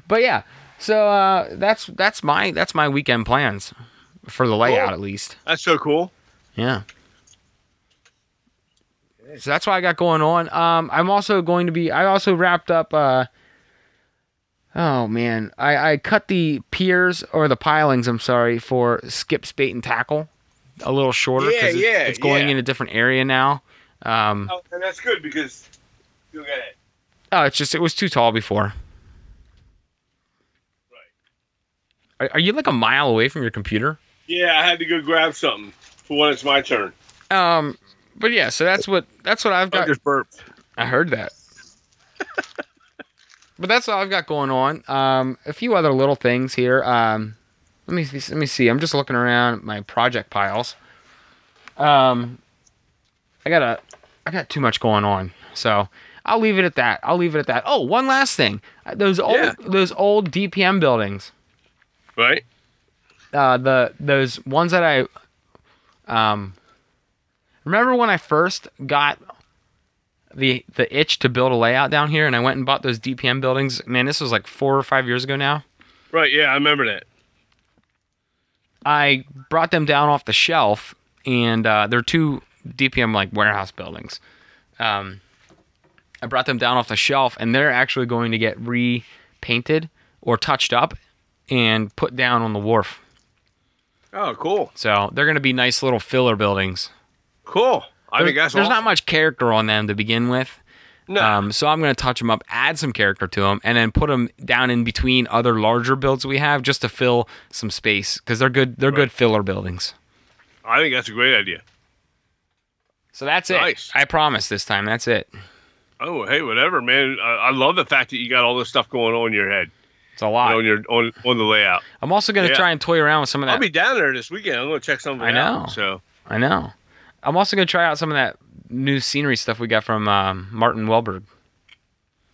but yeah, so uh, that's that's my that's my weekend plans for the layout Cool. at least. That's so cool. Yeah. So that's what I got going on. Um, I'm also going to be. I also wrapped up. Uh, oh man, I I cut the piers or the pilings. I'm sorry for Skip's bait and tackle a little shorter Yeah, it's, yeah, it's going yeah. in a different area now. Um, Oh, and that's good because you'll get it. oh, it's just it was too tall before. Right. Are, are you like a mile away from your computer? Yeah, I had to go grab something for when it's my turn. Um, but yeah, so that's what that's what I've I got. just burped. I heard that. but that's all I've got going on. Um, a few other little things here. Um, let me let me see. I'm just looking around my project piles. Um, I got a I got too much going on, so I'll leave it at that. I'll leave it at that. Oh, one last thing. Uh, Those old Yeah. those old DPM buildings. Right. Uh, the those ones that I um remember when I first got the the itch to build a layout down here and I went and bought those DPM buildings. Man, this was like 4 or 5 years ago now. Right. Yeah, I remember that. I brought them down off the shelf and uh, they're two DPM like warehouse buildings. Um, I brought them down off the shelf and they're actually going to get repainted or touched up and put down on the wharf. Oh, cool. So they're going to be nice little filler buildings. Cool. I think that's there's not much character on them to begin with. No. Um, so I'm going to touch them up, add some character to them, and then put them down in between other larger builds we have just to fill some space because they're good. They're good filler buildings. I think that's a great idea. So that's it. Nice. I promise this time. That's it. Oh, hey, whatever, man. I, I love the fact that you got all this stuff going on in your head, It's a you lot. know, on your on on the layout. I'm also going to Yeah. try and toy around with some of that. I'll be down there this weekend. I'm going to check something I out. know. So I know. I'm also going to try out some of that new scenery stuff we got from um, Martin Welberg.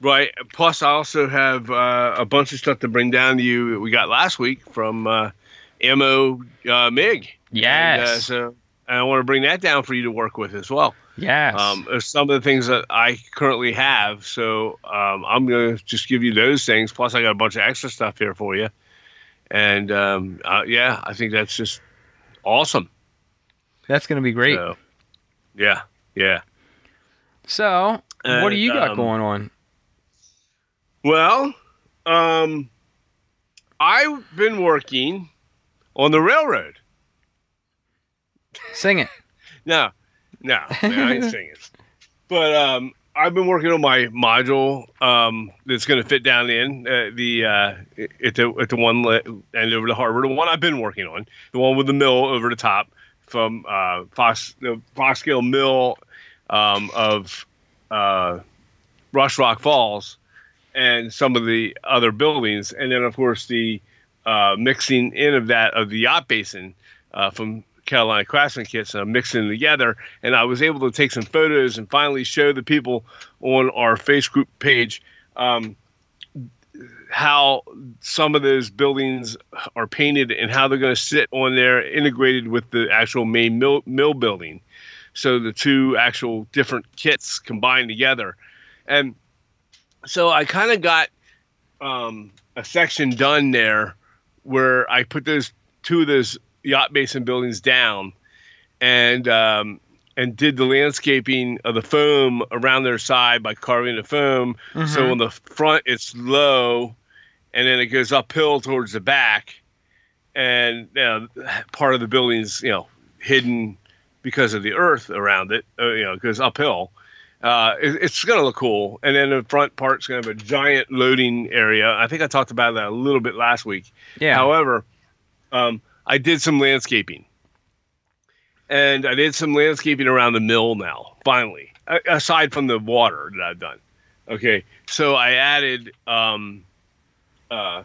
right. Plus, I also have uh, a bunch of stuff to bring down to you that we got last week from uh, Mo uh, Mig. And, uh, Yes. so and I want to bring that down for you to work with as well. yes. Um, some of the things that I currently have, so um, I'm gonna just give you those things. Plus, I got a bunch of extra stuff here for you, and um, uh, yeah, I think that's just awesome. that's going to be great. So, yeah, yeah. So, what do you got um, going on? Well, um, I've been working on the railroad. Sing it. No, no, man, I ain't singing. But um, I've been working on my module um, that's going to fit down in uh, the uh, at the at the one le- end over the harbor. The one I've been working on, the one with the mill over the top from uh, Fox the Foscale Mill um, of uh, Rush Rock Falls, and some of the other buildings, and then of course the uh, mixing in of that of the yacht basin uh, from Carolina Craftsman kits and I'm mixing together. And I was able to take some photos and finally show the people on our Facebook page um, how some of those buildings are painted and how they're going to sit on there integrated with the actual main mill, mill building. So the two actual different kits combined together. And so I kind of got um, a section done there where I put those two of those yacht basin buildings down and um, and did the landscaping of the foam around their side by carving the foam. Mm-hmm. So on the front it's low, and then it goes uphill towards the back, and know, part of the building's you know hidden because of the earth around it. Uh, you know, goes uphill. Uh, it, it's going to look cool, and then the front part's going to have a giant loading area. I think I talked about that a little bit last week. Yeah. However, um, I did some landscaping. And I did some landscaping around the mill now, finally, aside from the water that I've done. Okay. So I added um, uh,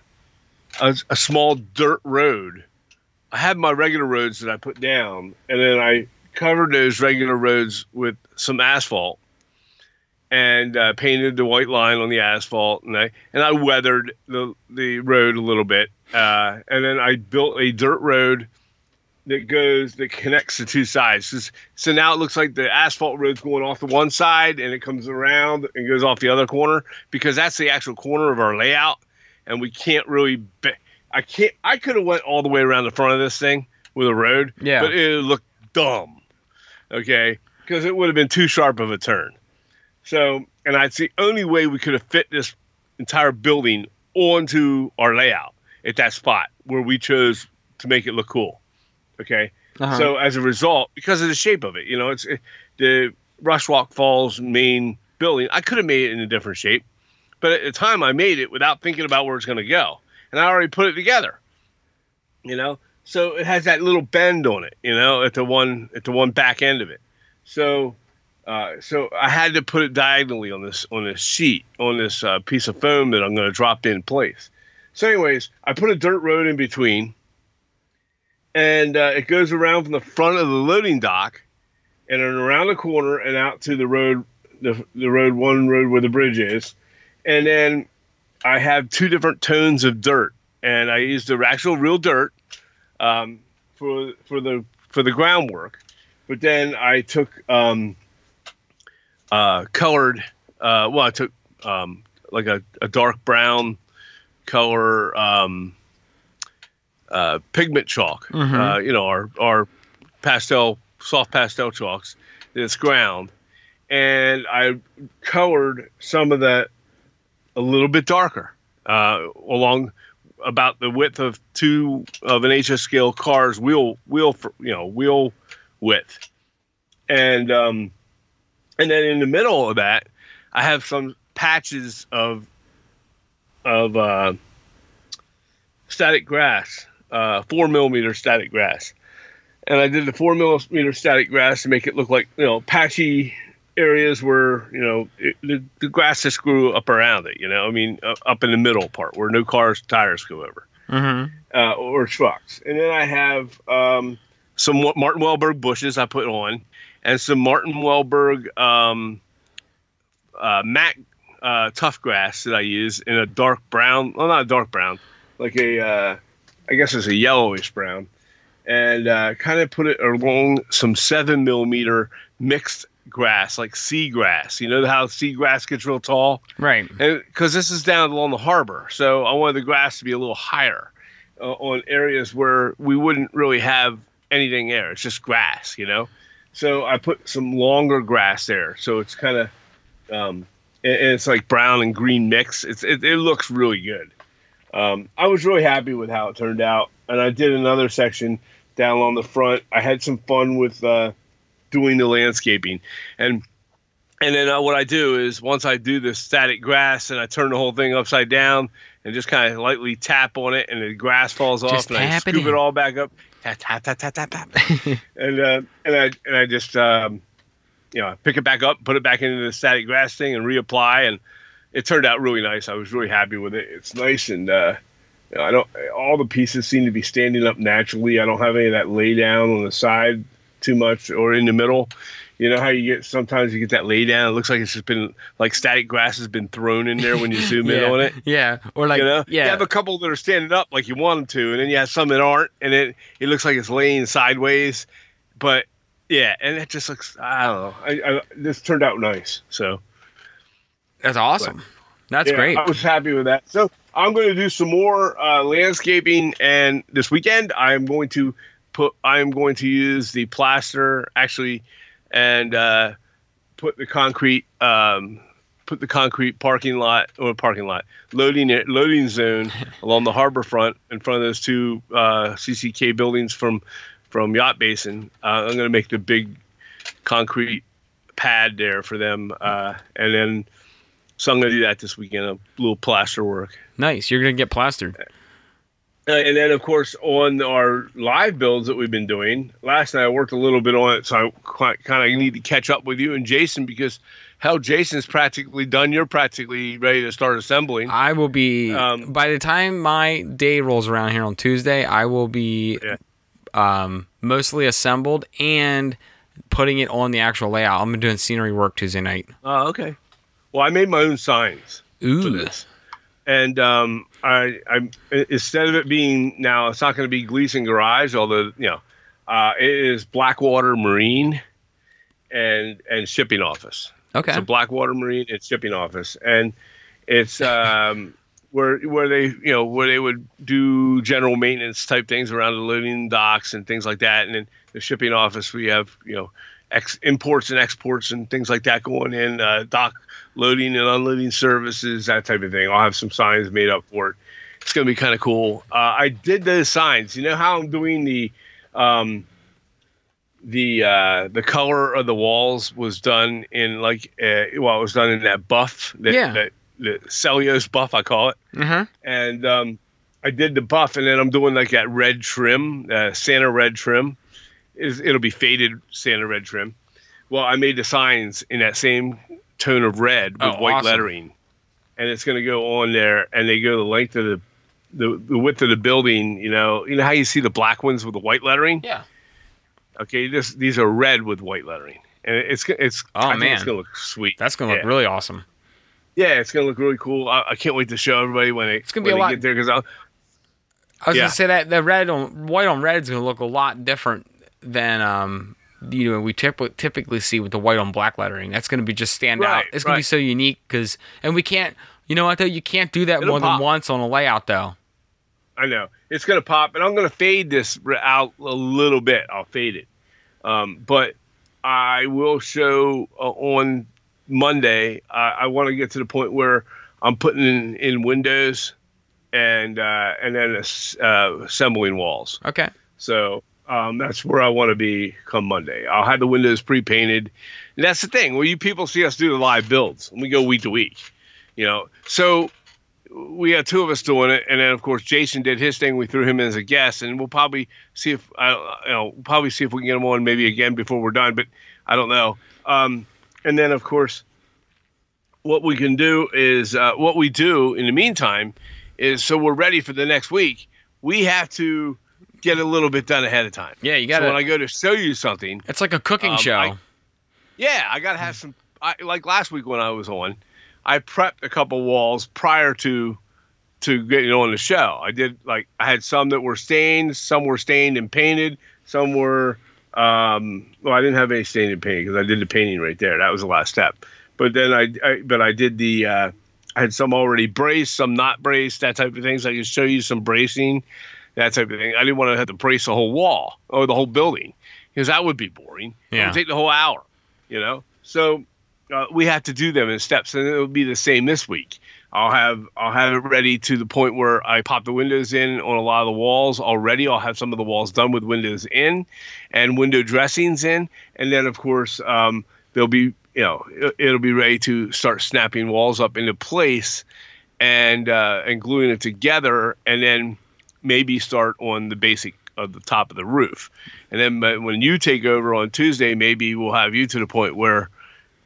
a, a small dirt road. I had my regular roads that I put down, and then I covered those regular roads with some asphalt and uh, painted the white line on the asphalt, and I and I weathered the the road a little bit, uh, and then I built a dirt road that goes that connects the two sides. So now it looks like the asphalt road's going off the one side, and it comes around and goes off the other corner because that's the actual corner of our layout, and we can't really. Be- I can't. I could have went all the way around the front of this thing with a road, yeah, but it looked dumb. Okay, because it would have been too sharp of a turn. So, and that's the only way we could have fit this entire building onto our layout at that spot where we chose to make it look cool. Okay. Uh-huh. So as a result, because of the shape of it, you know, it's it, the Rushrock Falls main building. I could have made it in a different shape, but at the time I made it without thinking about where it's going to go, and I already put it together. You know, so it has that little bend on it, you know, at the one at the one back end of it. So uh, so I had to put it diagonally on this on this sheet on this uh, piece of foam that I'm going to drop in place. So, anyways, I put a dirt road in between, and uh, it goes around from the front of the loading dock, and then around the corner and out to the road, the the road one road where the bridge is, and then I have two different tones of dirt, and I used the actual real dirt um, for for the for the groundwork, but then I took um, uh, colored. Uh, well, I took um, like a, a, dark brown color um, uh, pigment chalk. Mm-hmm. Uh, you know, our our pastel, soft pastel chalks. It's ground, and I colored some of that a little bit darker uh, along about the width of two of an HO scale car's wheel wheel you know wheel width, and um, and then in the middle of that, I have some patches of of uh, static grass, uh, four millimeter static grass, and I did the four millimeter static grass to make it look like you know patchy areas where you know it, the, the grass just grew up around it. You know, I mean, uh, up in the middle part where no cars tires go over, mm-hmm. uh, or trucks. And then I have um, some Martin Welberg bushes I put on, and some Martin Welberg um, uh, matte uh, tough grass that I use in a dark brown. Well, not a dark brown, like a uh, I guess it's a yellowish brown, and uh, kind of put it along some seven millimeter mixed grass, like seagrass. You know how seagrass gets real tall, right? Because this is down along the harbor, so I wanted the grass to be a little higher uh, on areas where we wouldn't really have anything there. It's just grass, you know. So I put some longer grass there, so it's kind of um, and it's like brown and green mix. It's it, it looks really good. Um, I was really happy with how it turned out, and I did another section down along the front. I had some fun with uh, doing the landscaping, and and then uh, what I do is once I do the static grass and I turn the whole thing upside down and just kind of lightly tap on it, and the grass falls Just off, and I scoop it, all back up, tap tap tap tap tap tap, and uh, and I and I just um, you know pick it back up, put it back into the static grass thing, and reapply, and it turned out really nice. I was really happy with it. It's nice and. Uh, you know, I don't. All the pieces seem to be standing up naturally. I don't have any of that lay down on the side too much or in the middle. You know how you get sometimes you get that lay down. It looks like it's just been like static grass has been thrown in there when you zoom in on it. Yeah. Or like you know, yeah. you have a couple that are standing up like you want them to, and then you have some that aren't, and it it looks like it's laying sideways. But yeah, and it just looks. I don't know. I, I this turned out nice. So That's awesome. That's yeah, great. I was happy with that. So I'm going to do some more uh, landscaping, and this weekend I'm going to put. I'm going to use the plaster actually, and uh, put the concrete. Um, put the concrete parking lot or parking lot loading it loading zone along the harbor front in front of those two uh, CCK buildings from from Yacht Basin. Uh, I'm going to make the big concrete pad there for them, uh, and then so I'm going to do that this weekend. A little plaster work. nice. You're gonna get plastered. Uh, and then, of course, on our live builds that we've been doing, last night I worked a little bit on it, so I kind of need to catch up with you and Jason because, hell, Jason's practically done. You're practically ready to start assembling. I will be Um, by the time my day rolls around here on Tuesday, I will be Yeah. um, mostly assembled and putting it on the actual layout. I'm doing scenery work Tuesday night. Oh, okay. Well, I made my own signs for Ooh. this, and um, I, I instead of it being now, it's not going to be Gleason Garage, although you know, uh, it is Blackwater Marine and and shipping office. Okay. It's a Blackwater Marine and shipping office, and it's um, where where they you know where they would do general maintenance type things around the loading docks and things like that, and then the shipping office we have you know ex- imports and exports and things like that going in, uh, dock loading and unloading services, that type of thing. I'll have some signs made up for it. It's going to be kind of cool. Uh, I did those signs. You know how I'm doing the um, the uh, the color of the walls was done in like uh, well, it was done in that buff, that, Yeah. that the cellulose buff, I call it. Uh-huh. And um, I did the buff, and then I'm doing like that red trim, uh, Santa red trim. Is it'll be faded Santa red trim. Well, I made the signs in that same tone of red with Oh, white awesome. lettering, and it's going to go on there, and they go the length of the, the the width of the building. You know, you know how you see the black ones with the white lettering. Yeah. Okay, this these are red with white lettering, and it's it's. Oh, I think man. it's gonna look sweet. That's gonna look Yeah. really awesome. Yeah, it's gonna look really cool. I, I can't wait to show everybody when they It's gonna be a lot- get there because I was Yeah. gonna say that the red on white on red is gonna look a lot different than um you know we typ- typically see with the white on black lettering. That's gonna be just stand out. It's gonna be so unique because and we can't. You know what though? You can't do that It'll more pop. than once on a layout though. I know it's gonna pop, and I'm gonna fade this out a little bit. I'll fade it, um, but I will show uh, on Monday. I, I want to get to the point where I'm putting in, in windows and uh, and then uh, assembling walls. Okay. So um, that's where I want to be come Monday. I'll have the windows pre-painted. And that's the thing. Where you people see us do the live builds, and we go week to week. You know, so we had two of us doing it, and then of course Jason did his thing. We threw him in as a guest, and we'll probably see if I, you know, probably see if we can get him on maybe again before we're done. But I don't know. Um, and then of course, what we can do is uh, what we do in the meantime is so we're ready for the next week. We have to get a little bit done ahead of time. Yeah, you gotta. when I go to show you something, it's like a cooking Um, show. I- yeah, I gotta have some. I, like last week when I was on, I prepped a couple walls prior to to getting on the show. I did like I had some that were stained, some were stained and painted, some were. Um, well, I didn't have any stained and painted because I did the painting right there. That was the last step. But then I, I but I did the. Uh, I had some already braced, some not braced, that type of things. I could show you some bracing, that type of thing. I didn't want to have to brace the whole wall or the whole building because that would be boring. It Yeah. would take the whole hour, you know. So uh, we have to do them in steps, and it'll be the same this week. I'll have I'll have it ready to the point where I pop the windows in on a lot of the walls already. I'll have some of the walls done with windows in, and window dressings in, and then of course um, there'll be you know it, it'll be ready to start snapping walls up into place, and uh, and gluing it together, and then maybe start on the basic of the top of the roof, and then when you take over on Tuesday, maybe we'll have you to the point where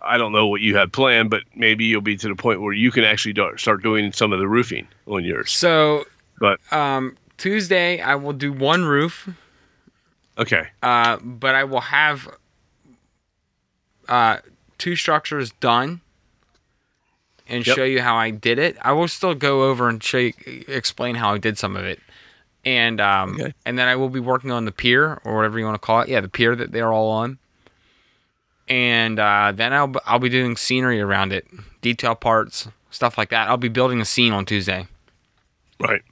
I don't know what you have planned, but maybe you'll be to the point where you can actually start doing some of the roofing on yours. So, but um, Tuesday I will do one roof. Okay. Uh, but I will have uh, two structures done and yep. show you how I did it. I will still go over and show you, explain how I did some of it. And um, okay. and then I will be working on the pier or whatever you want to call it. Yeah, the pier that they're all on and uh, then I'll I'll be doing scenery around it, detail parts, stuff like that. I'll be building a scene on Tuesday. Right.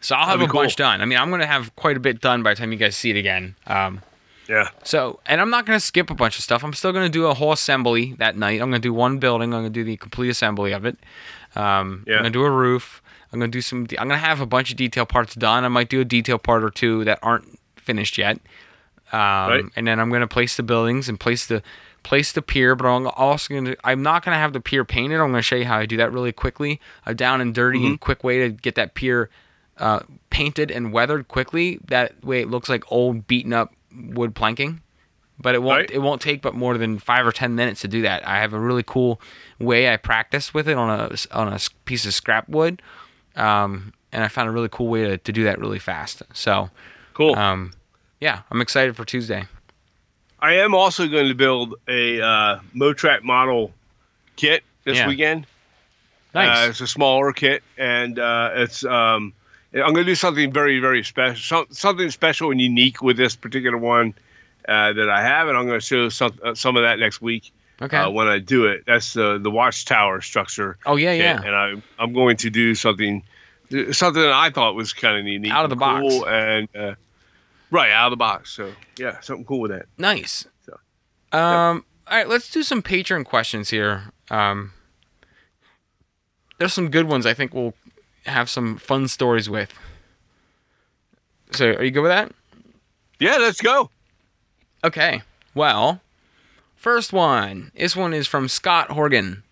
So I'll have a cool. bunch done. I mean, I'm gonna have quite a bit done by the time you guys see it again. Um, yeah. So, and I'm not gonna skip a bunch of stuff. I'm still gonna do a whole assembly that night. I'm gonna do one building. I'm gonna do the complete assembly of it. Um, yeah. I'm gonna do a roof. I'm gonna do some. I'm gonna have a bunch of detail parts done. I might do a detail part or two that aren't finished yet. Um, right. And then I'm to place the buildings and place the place the pier. But I'm also to I'm not to have the pier painted. I'm to show you how I do that really quickly. A down and dirty mm-hmm. and quick way to get that pier uh, painted and weathered quickly. That way it looks like old beaten up wood planking. But it won't right. it won't take but more than five or ten minutes to do that. I have a really cool way I practice with it on a on a piece of scrap wood. Um, and I found a really cool way to, to do that really fast. So cool. Um, yeah, I'm excited for Tuesday. I am also going to build a uh, Motrak model kit this yeah. weekend. Nice. Uh, it's a smaller kit, and uh, it's um, I'm going to do something very, very special, something special and unique with this particular one uh, that I have, and I'm going to show some uh, some of that next week. Okay. Uh, when I do it, that's the the watchtower structure. Oh yeah, yeah. And I I'm going to do something something that I thought was kind of neat, out of the cool box, and uh, Right, out of the box. So yeah, something cool with that. Nice. So, um, all right, let's do some Patreon questions here. Um, there's some good ones I think we'll have some fun stories with. So, are you good with that? Yeah, let's go. Okay. Well, first one. This one is from Scott Horgan.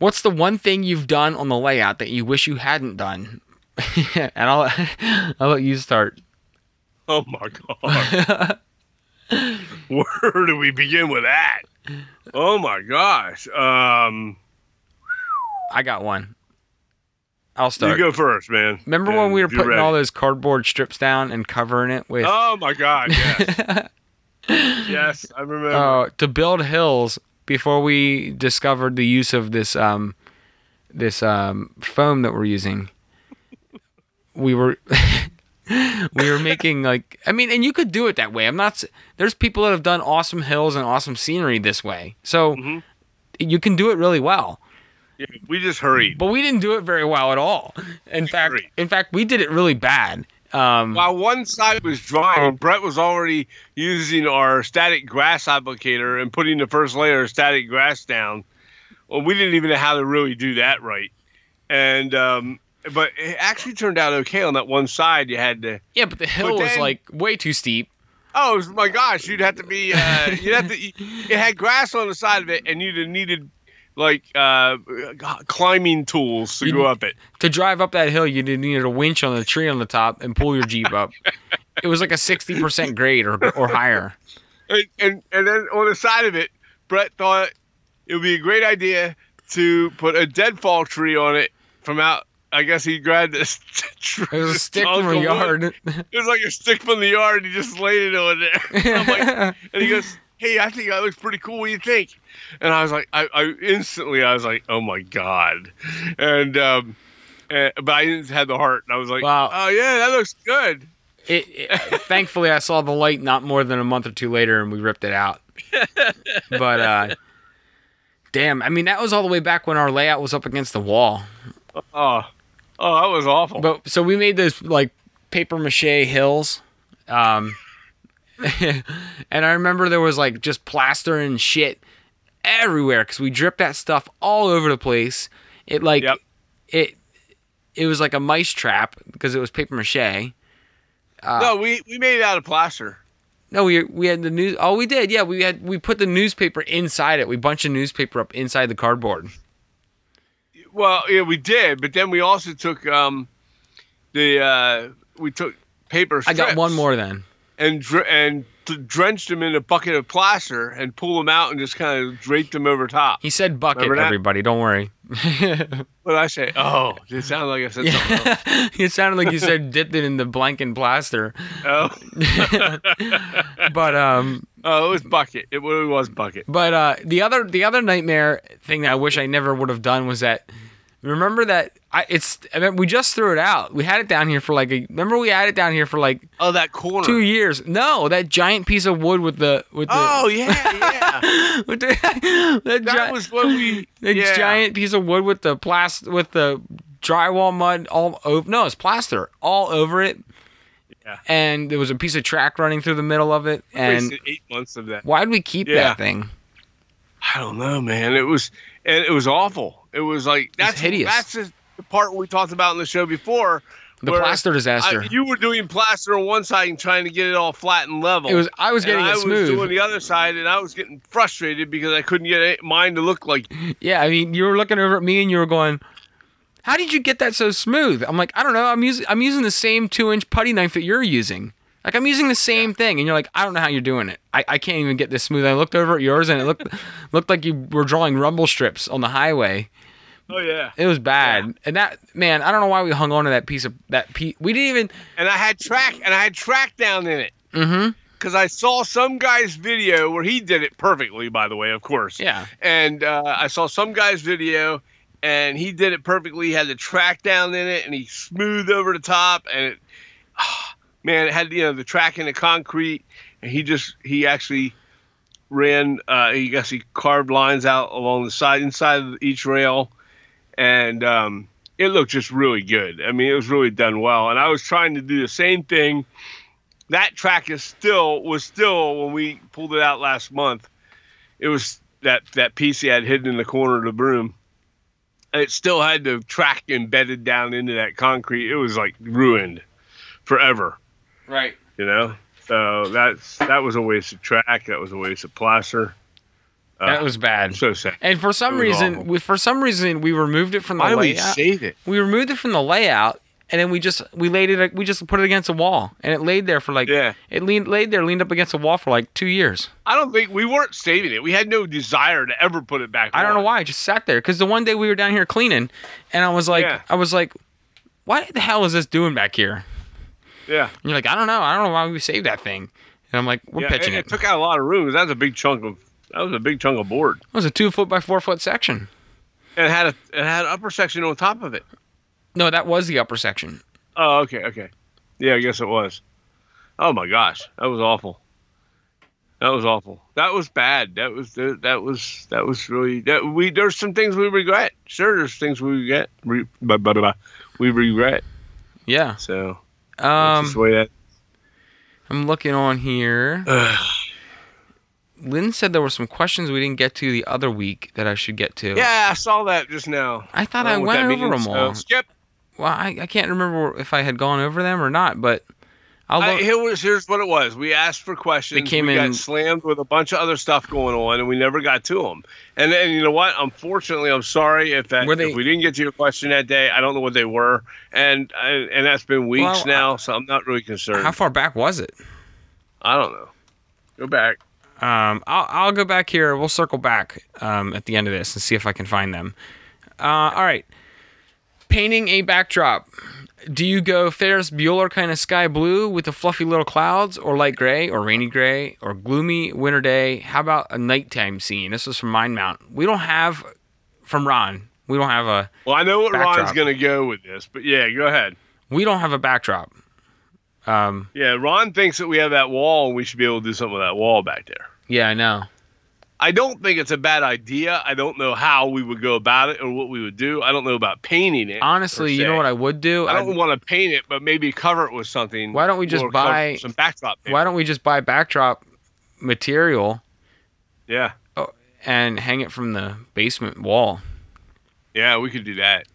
What's the one thing you've done on the layout that you wish you hadn't done? and I'll I'll let you start. Oh my god. Where do we begin with that? Oh my gosh. Um I got one. I'll start. You go first, man. Remember and when we were putting ready. all those cardboard strips down and covering it with Oh my god, yes. Yes, I remember. Uh, to build hills before we discovered the use of this um this um foam that we're using. We were we were making like I mean, and you could do it that way. I'm not. There's people that have done awesome hills and awesome scenery this way, so mm-hmm. you can do it really well. Yeah, we just hurried, but we didn't do it very well at all. In we fact, hurried. in fact, we did it really bad. Um, While one side was drying, Brett was already using our static grass applicator and putting the first layer of static grass down. Well, we didn't even know how to really do that right, and um, but it actually turned out okay on that one side. You had to. Yeah, but the hill but was like way too steep. Oh my gosh! You'd have to be. Uh, you'd have to. It had grass on the side of it, and you'd have needed like uh, climbing tools to you'd, go up it. To drive up that hill, you needed a winch on the tree on the top and pull your jeep up. it was like a sixty percent grade or or higher. And, and and then on the side of it, Brett thought it would be a great idea to put a deadfall tree on it from out I guess he grabbed this. It was a stick from the yard. It was like a stick from the yard. And he just laid it on there. And, like, and he goes, "Hey, I think that looks pretty cool. What do you think?" And I was like, I, I instantly, I was like, "Oh my god!" And um, and, but I didn't have the heart. And I was like, "Wow, oh yeah, that looks good." It, it, thankfully, I saw the light not more than a month or two later, and we ripped it out. but uh, damn, I mean, that was all the way back when our layout was up against the wall. Oh, Oh, that was awful. But so we made those like paper mache hills. Um, and I remember there was like just plaster and shit everywhere because we dripped that stuff all over the place. It like Yep. it it was like a mice trap because it was paper mache. Uh, no, we we made it out of plaster. No, we we had the news. Oh, we did. Yeah, we had we put the newspaper inside it. We bunched the newspaper up inside the cardboard. Well, yeah, we did, but then we also took um the uh we took paper. I got one more then. And dr- and drenched them in a bucket of plaster and pulled them out and just kind of draped them over top. He said bucket. Everybody, don't worry. What did I say? Oh, it sounded like I said something else. yeah. it sounded like you said dipped it in the blanket plaster, Oh, but um, oh, it was bucket. It really was bucket. But uh, the other the other nightmare thing that I wish I never would have done was that remember that I it's I mean, we just threw it out. We had it down here for like a remember we had it down here for like Oh, that corner. two years. No, that giant piece of wood with the with the Oh yeah, yeah. the, that, that gi- was what we. the yeah. giant piece of wood with the plast with the drywall mud all over. No, it's plaster all over it. Yeah. And there was a piece of track running through the middle of it. And eight months of that. why'd we keep Yeah. that thing? I don't know, man. It was and it was awful. It was like that's hideous. That's the the part we talked about in the show before. The plaster disaster. I, you were doing plaster on one side and trying to get it all flat and level. It was I was and getting I it was doing the other side, and I was getting frustrated because I couldn't get mine to look like. yeah, I mean, you were looking over at me and you were going, "How did you get that so smooth?" I'm like, "I don't know. I'm using I'm using the same two inch putty knife that you're using. Like I'm using the same thing." And you're like, "I don't know how you're doing it. I, I can't even get this smooth." I looked over at yours and it looked looked like you were drawing rumble strips on the highway. Oh yeah. It was bad. And that man, I don't know why we hung on to that piece of that piece. We didn't even. And I had track, and I had track down in it Mm-hmm. because I saw some guy's video where he did it perfectly. By the way, of course. Yeah. and uh, I saw some guy's video, and he did it perfectly. He had the track down in it, and he smoothed over the top, and it, man, it had you know the track in the concrete, and he just he actually ran. Uh, he guess he carved lines out along the side inside of each rail, and um, it looked just really good. I mean, it was really done well, and I was trying to do the same thing. That track is still was still when we pulled it out last month. It was that that piece he had hidden in the corner of the broom. It still had the track embedded down into that concrete. It was like ruined forever, Right. you know. So that's that was a waste of track. That was a waste of plaster. Uh, That was bad. so sad. And for some reason, we, for some reason, we removed it from the Why did we layout. save it? we removed it from the layout and then we just we laid it we just put it against a wall and it laid there for like Yeah. it leaned laid there leaned up against a wall for like two years I don't think we weren't saving it. We had no desire to ever put it back. i don't know why i just sat there because the one day we were down here cleaning and i was like Yeah. i was like what the hell is this doing back here Yeah, and you're like i don't know i don't know why we saved that thing and i'm like we're yeah. pitching it, it, it took out a lot of room. That was a big chunk of that was a big chunk of board. it was a two foot by four foot section And it had a it had upper section on top of it. no that was the upper section Oh, okay, okay. Yeah, I guess it was. Oh my gosh, that was awful. That was awful. That was bad. That was that was that was really that we there's some things we regret. Sure, there's things we regret. Re, blah, blah, blah, blah. we regret. yeah So that's um way that. i'm looking on here lynn said there were some questions we didn't get to the other week that i should get to yeah, I saw that just now. I thought I went over them so all. skip. Well, I, I can't remember if I had gone over them or not, but I'll I, here was here's what it was. We asked for questions. They came we in- got slammed with a bunch of other stuff going on, and we never got to them. And then you know what? Unfortunately, I'm sorry if that they- if we didn't get to your question that day. I don't know what they were, and and, and that's been weeks Well, now, so I'm not really concerned. How far back was it? I don't know. Go back. Um, I'll, I'll go back here. We'll circle back um, at the end of this and see if I can find them. Uh, all right. Painting a backdrop. Do you go Ferris Bueller kind of sky blue with the fluffy little clouds, or light gray, or rainy gray, or gloomy winter day? How about a nighttime scene? This is from Mind Mount. We don't have, from Ron, we don't have a Well, I know what Ron's going to go with this, but yeah, go ahead. we don't have a backdrop. Um, Yeah, Ron thinks that we have that wall, and we should be able to do something with that wall back there. Yeah, I know. I don't think it's a bad idea. I don't know how we would go about it or what we would do. I don't know about painting it. Honestly, you know what I would do? I I'd- don't want to paint it, but maybe cover it with something. Why don't we just buy- some backdrop? paper. why don't we just buy backdrop material Yeah, oh, and hang it from the basement wall. Yeah, we could do that.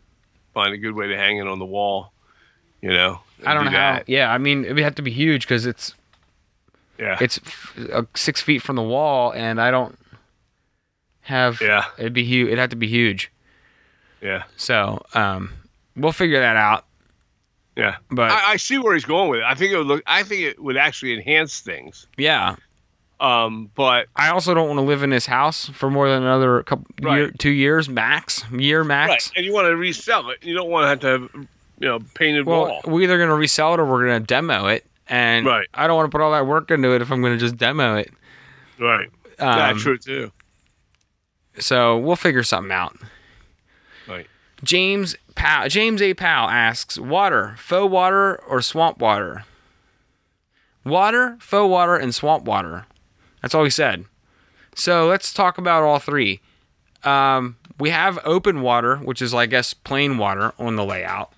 Find a good way to hang it on the wall. You know. I don't do know how. Yeah, I mean, it would have to be huge because it's Yeah. it's uh, six feet from the wall, and I don't have. Yeah. It'd be huge. It'd have to be huge. yeah. So, um, we'll figure that out. Yeah. But I, I see where he's going with it. I think it would look. I think it would actually enhance things. yeah, Um, but I also don't want to live in this house for more than another couple Right. year, two years max, year max. right, and you want to resell it. You don't want to have to have you know painted Well, wall. we're either gonna resell it or we're gonna demo it, and Right. I don't want to put all that work into it if I'm gonna just demo it. Right. Um, That's true too. So we'll figure something out. Right. James Powell, James A. Powell asks, water, faux water or swamp water? Water, faux water, and swamp water. That's all he said. So let's talk about all three. Um, we have open water, which is, I guess, plain water on the layout.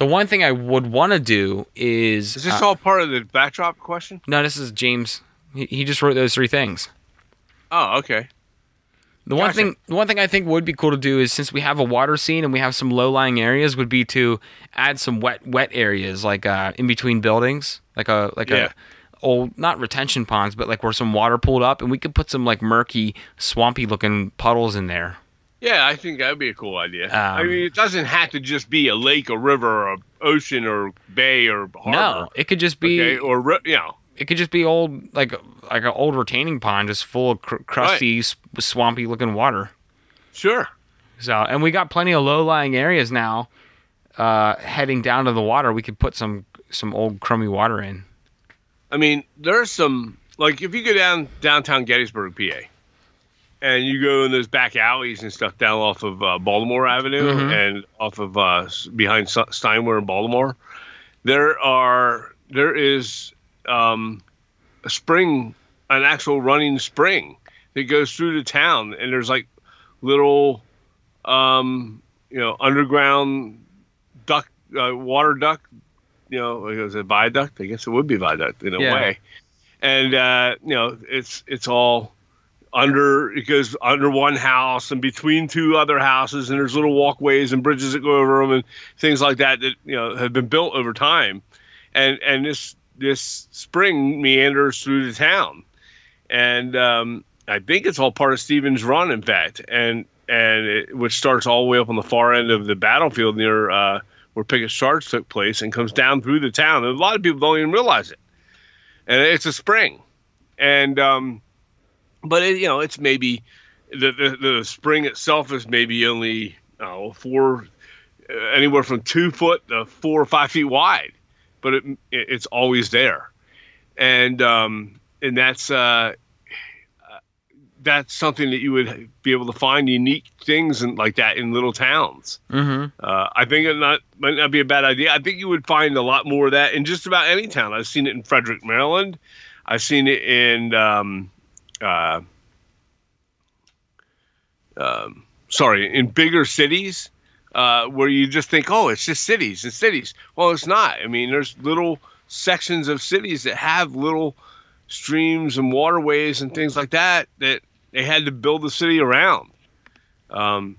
The one thing I would want to do is. Is this uh, all part of the backdrop question? no, this is James. He, he just wrote those three things. Oh, okay. The one thing, the one thing I think would be cool to do is since we have a water scene and we have some low-lying areas, would be to add some wet, wet areas like uh, in between buildings, like a like Yeah. a old not retention ponds, but like where some water pulled up, and we could put some like murky, swampy-looking puddles in there. Yeah, I think that'd be a cool idea. I Um, mean, it doesn't have to just be a lake, a river, or a ocean, or bay, or harbor. No, it could just be Okay, or you know, it could just be old like like an old retaining pond, just full of cr- crusty, s swampy-looking water. sure. So, and we got plenty of low-lying areas now. Uh, heading down to the water, we could put some some old crummy water in. I mean, there's some like if you go down downtown Gettysburg, PA, and you go in those back alleys and stuff down off of uh, Baltimore Avenue Mhm. and off of uh, behind Steinwehr in Baltimore, there are there is um, a spring, an actual running spring that goes through the town, and there's like little, um, you know, underground duck, uh, water duck you know, it was a viaduct. I guess it would be viaduct in a Yeah. way. And uh, you know, it's it's all under. It goes under one house and between two other houses, and there's little walkways and bridges that go over them and things like that that you know have been built over time. And and this this spring meanders through the town, and um, I think it's all part of Stevens Run, in fact, and and it, which starts all the way up on the far end of the battlefield near. Uh, where Pickett's charge took place and comes down through the town. And a lot of people don't even realize it. And it's a spring, and um, but it, you know it's maybe the, the the spring itself is maybe only oh, four uh, anywhere from two foot to four or five feet wide, but it, it's always there, and um, and that's uh, that's something that you would be able to find unique things and like that in little towns. Mm-hmm. Uh, I think it not might not be a bad idea. I think you would find a lot more of that in just about any town. I've seen it in Frederick, Maryland. I've seen it in um, uh, um, sorry, in bigger cities uh, where you just think, oh, it's just cities and cities. Well, it's not. I mean, there's little sections of cities that have little streams and waterways and things like that that they had to build the city around. Um,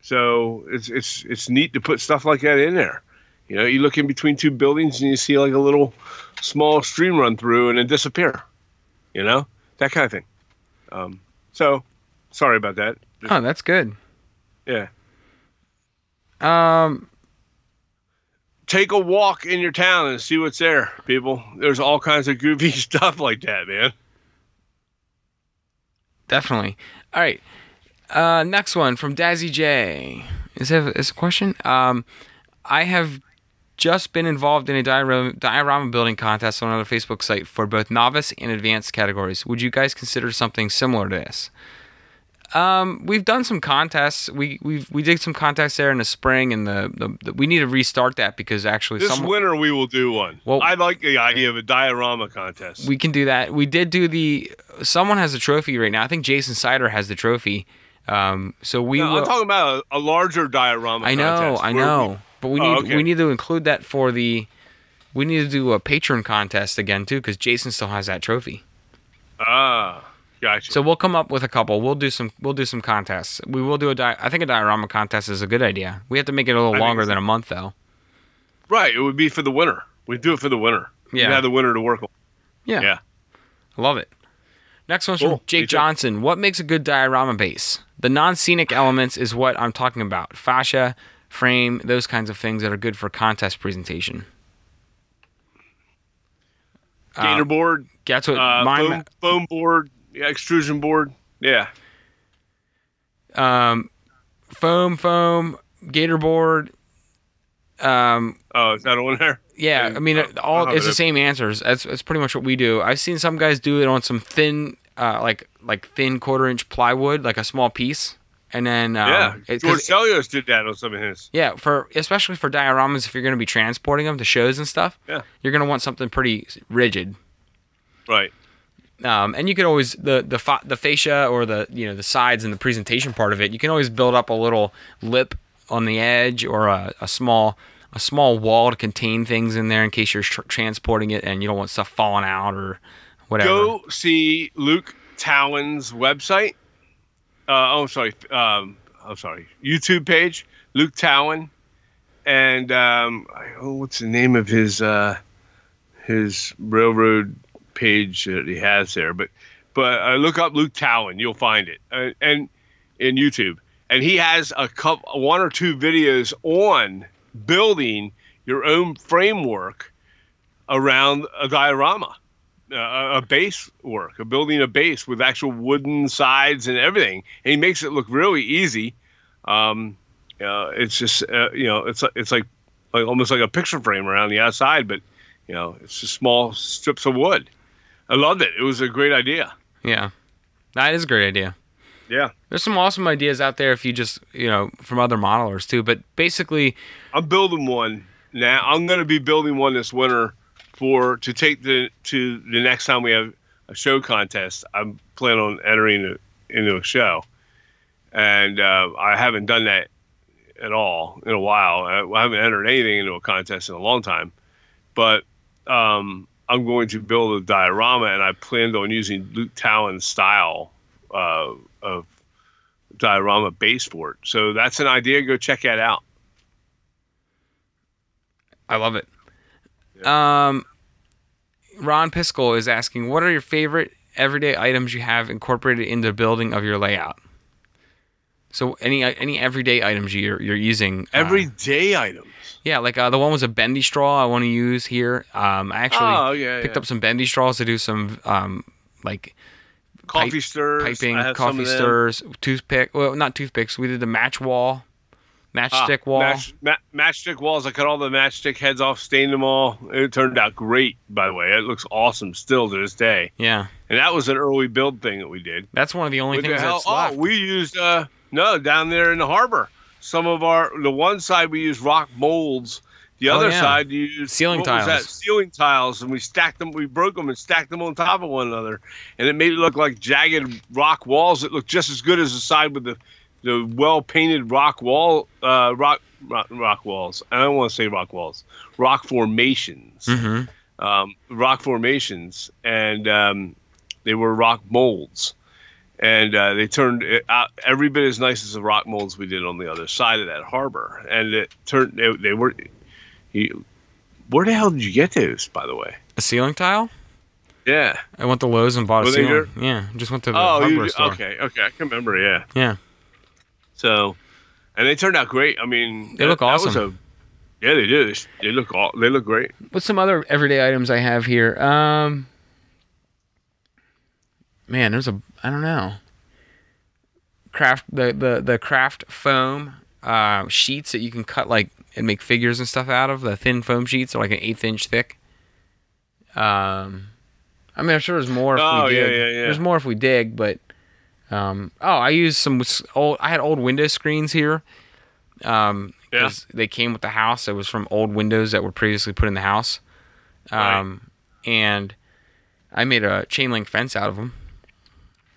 so it's it's it's neat to put stuff like that in there. You know, you look in between two buildings and you see like a little small stream run through and then disappear. You know, that kind of thing. Um, so sorry about that. Oh, that's good. Yeah. Um, Take a walk in your town and see what's there, people. There's all kinds of goofy stuff like that, man. definitely. All right. Uh, next one from Dazzy J. Is that is a question? Um, I have just been involved in a diorama, diorama building contest on another Facebook site for both novice and advanced categories. Would you guys consider something similar to this? Um, we've done some contests. We we we did some contests there in the spring, and the, the, the we need to restart that because actually This some winter we will do one. Well- I like the idea of a diorama contest. we can do that. We did do the. Someone has a trophy right now. I think Jason Sider has the trophy. Um, so we No, will. I'm talking about a, a larger diorama. I know, contest I know, we- but we Oh, need okay. we need to include that for the. We need to do a patron contest again too, because Jason still has that trophy. ah, Gotcha. So we'll come up with a couple. We'll do some. We'll do some contests. We will do a. Di- I think a diorama contest is a good idea. We have to make it a little I longer than a month, though. right, it would be for the winter. We do it for the winter. Yeah. We have the winter to work on. Yeah. Yeah. I love it. Next one's Cool. from Jake Johnson. What makes a good diorama base? The non-scenic elements is what I'm talking about. Fascia, frame, those kinds of things that are good for contest presentation. Gator Uh, board, That's what uh, mine. foam, foam board, yeah, extrusion board. Yeah. um, foam, foam, gator board. Um, Oh, is that on there? yeah, I mean, I'll- all I'll it's it the same answers. That's that's pretty much what we do. I've seen some guys do it on some thin, uh, like like thin quarter inch plywood, like a small piece, and then um, yeah. it- George Celios did that on some of his. Yeah, for especially for dioramas, if you're going to be transporting them to shows and stuff, Yeah. you're going to want something pretty rigid. Right. Um, and you could always the the fa- the fascia or the you know the sides and the presentation part of it. You can always build up a little lip on the edge or a, a small a small wall to contain things in there in case you're tr- transporting it and you don't want stuff falling out or whatever. Go see Luke Talon's website. Uh, oh, sorry. Um, I'm sorry. YouTube page, Luke Talon, and um, oh, what's the name of his uh, his railroad page that he has there? But but uh, look up Luke Talon, you'll find it, uh, and in YouTube, and he has a couple, one or two videos on building your own framework around a diorama uh, a base work, a building a base with actual wooden sides and everything, and he makes it look really easy. Um, uh, it's just uh, you know, it's it's like like almost like a picture frame around the outside, but you know, it's just small strips of wood. I loved it. It was a great idea. Yeah, that is a great idea. Yeah, There's some awesome ideas out there if you just you know from other modelers too. But basically, I'm building one now. I'm going to be building one this winter for to take the to the next time we have a show contest. I'm planning on entering it into a show, and uh, I haven't done that at all in a while. I, I haven't entered anything into a contest in a long time, but um, I'm going to build a diorama, and I planned on using Luke Talon's style uh, of diorama base for it. So that's an idea. Go check that out. I love it. Um, Ron Piskel is asking, what are your favorite everyday items you have incorporated into the building of your layout? So any any everyday items you're you're using uh, Everyday items. yeah like uh, the one was a bendy straw I want to use here. Um, I actually oh yeah, picked yeah. up some bendy straws to do some um like coffee pipe- stirs, piping, I have some coffee stirs, toothpick. Well, not toothpicks. We did the match wall, matchstick Ah, wall. Match, ma- matchstick walls. I cut all the matchstick heads off, stained them all. It turned out great, by the way. It looks awesome still to this day. yeah, And that was an early build thing that we did. that's one of the only What things hell? that's Oh, left. we used uh no down there in the harbor. Some of our the one side we used rock molds. The Oh, other yeah. side you used Ceiling what was that? tiles. Ceiling tiles, and we stacked them. We broke them and stacked them on top of one another, and it made it look like jagged rock walls that looked just as good as the side with the the well painted rock wall uh, rock, rock rock walls. I don't want to say rock walls, rock formations hmm um, rock formations, and um, they were rock molds, and uh, they turned out every bit as nice as the rock molds we did on the other side of that harbor. And it turned they, they were. You, where the hell did you get those, by the way? A ceiling tile. Yeah. I went to Lowe's and bought a Were they ceiling. Yeah, just went to the Oh, hardware you, store. okay, okay, I can remember. Yeah. Yeah, So, and they turned out great. I mean, They look that- was awesome. a- yeah, they do. They, look all. They look great. What's some other everyday items I have here? Um, man, there's a I don't know. Craft the the the craft foam uh, sheets that you can cut like and make figures and stuff out of. The thin foam sheets are like an eighth inch thick. Um, I mean, I'm sure there's more if Oh, we yeah, dig. yeah, yeah. There's more if we dig, but um, oh, I used some old. I had old window screens here. Um, Yeah. 'cause they came with the house. It was from old windows that were previously put in the house. Right. Um, and I made a chain link fence out of them.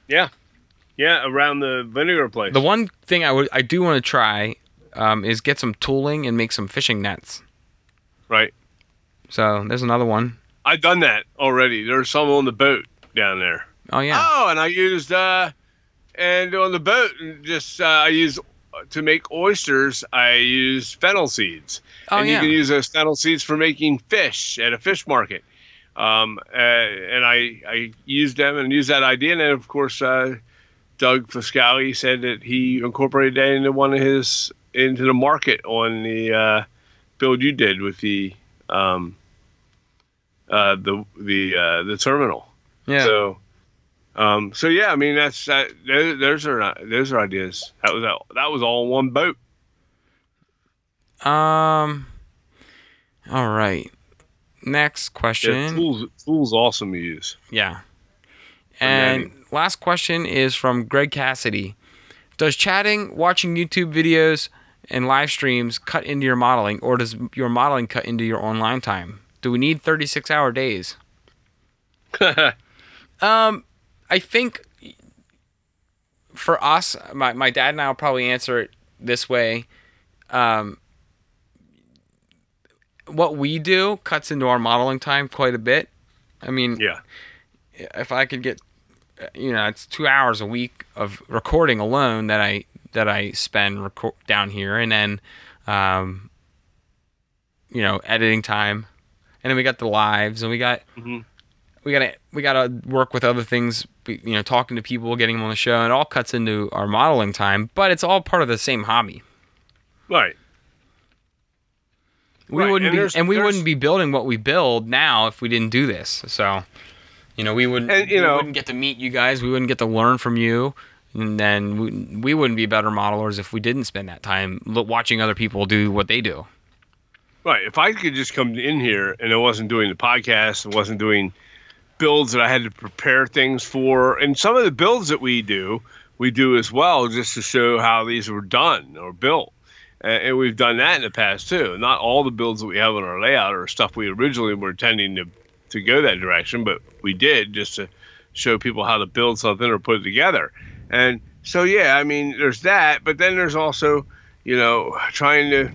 Yeah. Yeah, around the vinegar place. The one thing I would I do want to try um, is get some tooling and make some fishing nets. right. So there's another one. I've done that already. There's some on the boat down there. Oh yeah. Oh, and I used uh, and on the boat, just uh, I use to make oysters. I use fennel seeds, Oh, and yeah. you can use those fennel seeds for making fish at a fish market. Um, uh, and I I used them and used that idea, and then of course uh, Doug Foscale said that he incorporated that into one of his into the market on the uh, build you did with the um, uh, the the uh, the terminal. yeah. So, um, so yeah, I mean that's that. Those, those are those are ideas. That was that was all in one boat. um. All right. Next Yeah, question. tools tools awesome to use. Yeah. And last question is from Greg Cassidy. Does chatting, watching YouTube videos, and live streams cut into your modeling, or does your modeling cut into your online time? Do we need 36 hour days? Um, I think for us, my, my dad and I will probably answer it this way. Um, what we do cuts into our modeling time quite a bit. I mean, yeah, if I could get, you know, it's two hours a week of recording alone that I that I spend record down here, and then, um, you know, editing time, and then we got the lives, and we got Mhm. we got to we got to work with other things, you know, talking to people, getting them on the show, and it all cuts into our modeling time, but it's all part of the same hobby. right. We Right, wouldn't and be, and we there's- wouldn't be building what we build now if we didn't do this. So, you know, we wouldn't, And, you we know- wouldn't get to meet you guys. We wouldn't get to learn from you, and then we, we wouldn't be better modelers if we didn't spend that time watching other people do what they do. Right. If I could just come in here and I wasn't doing the podcast, and wasn't doing builds that I had to prepare things for, and some of the builds that we do, we do as well, just to show how these were done or built. And we've done that in the past too. Not all the builds that we have on our layout are stuff we originally were intending to to go that direction, but we did just to show people how to build something or put it together. And so yeah, I mean, there's that, but then there's also, you know, trying to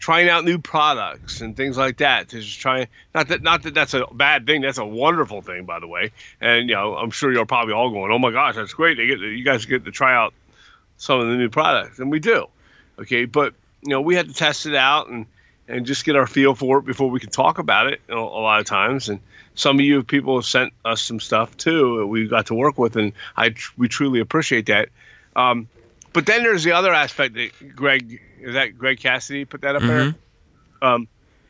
trying out new products and things like that. To just try not that not that that's a bad thing that's a wonderful thing by the way. And you know i'm sure you're probably all going oh my gosh that's great. They get to, you guys get to try out some of the new products. And we do okay? But you know we had to test it out and and just get our feel for it before we could talk about it you know, a lot of times. And some of you people have sent us some stuff too that we got to work with and i we truly appreciate that. Um, but then there's the other aspect that greg is that greg cassidy put that up there um,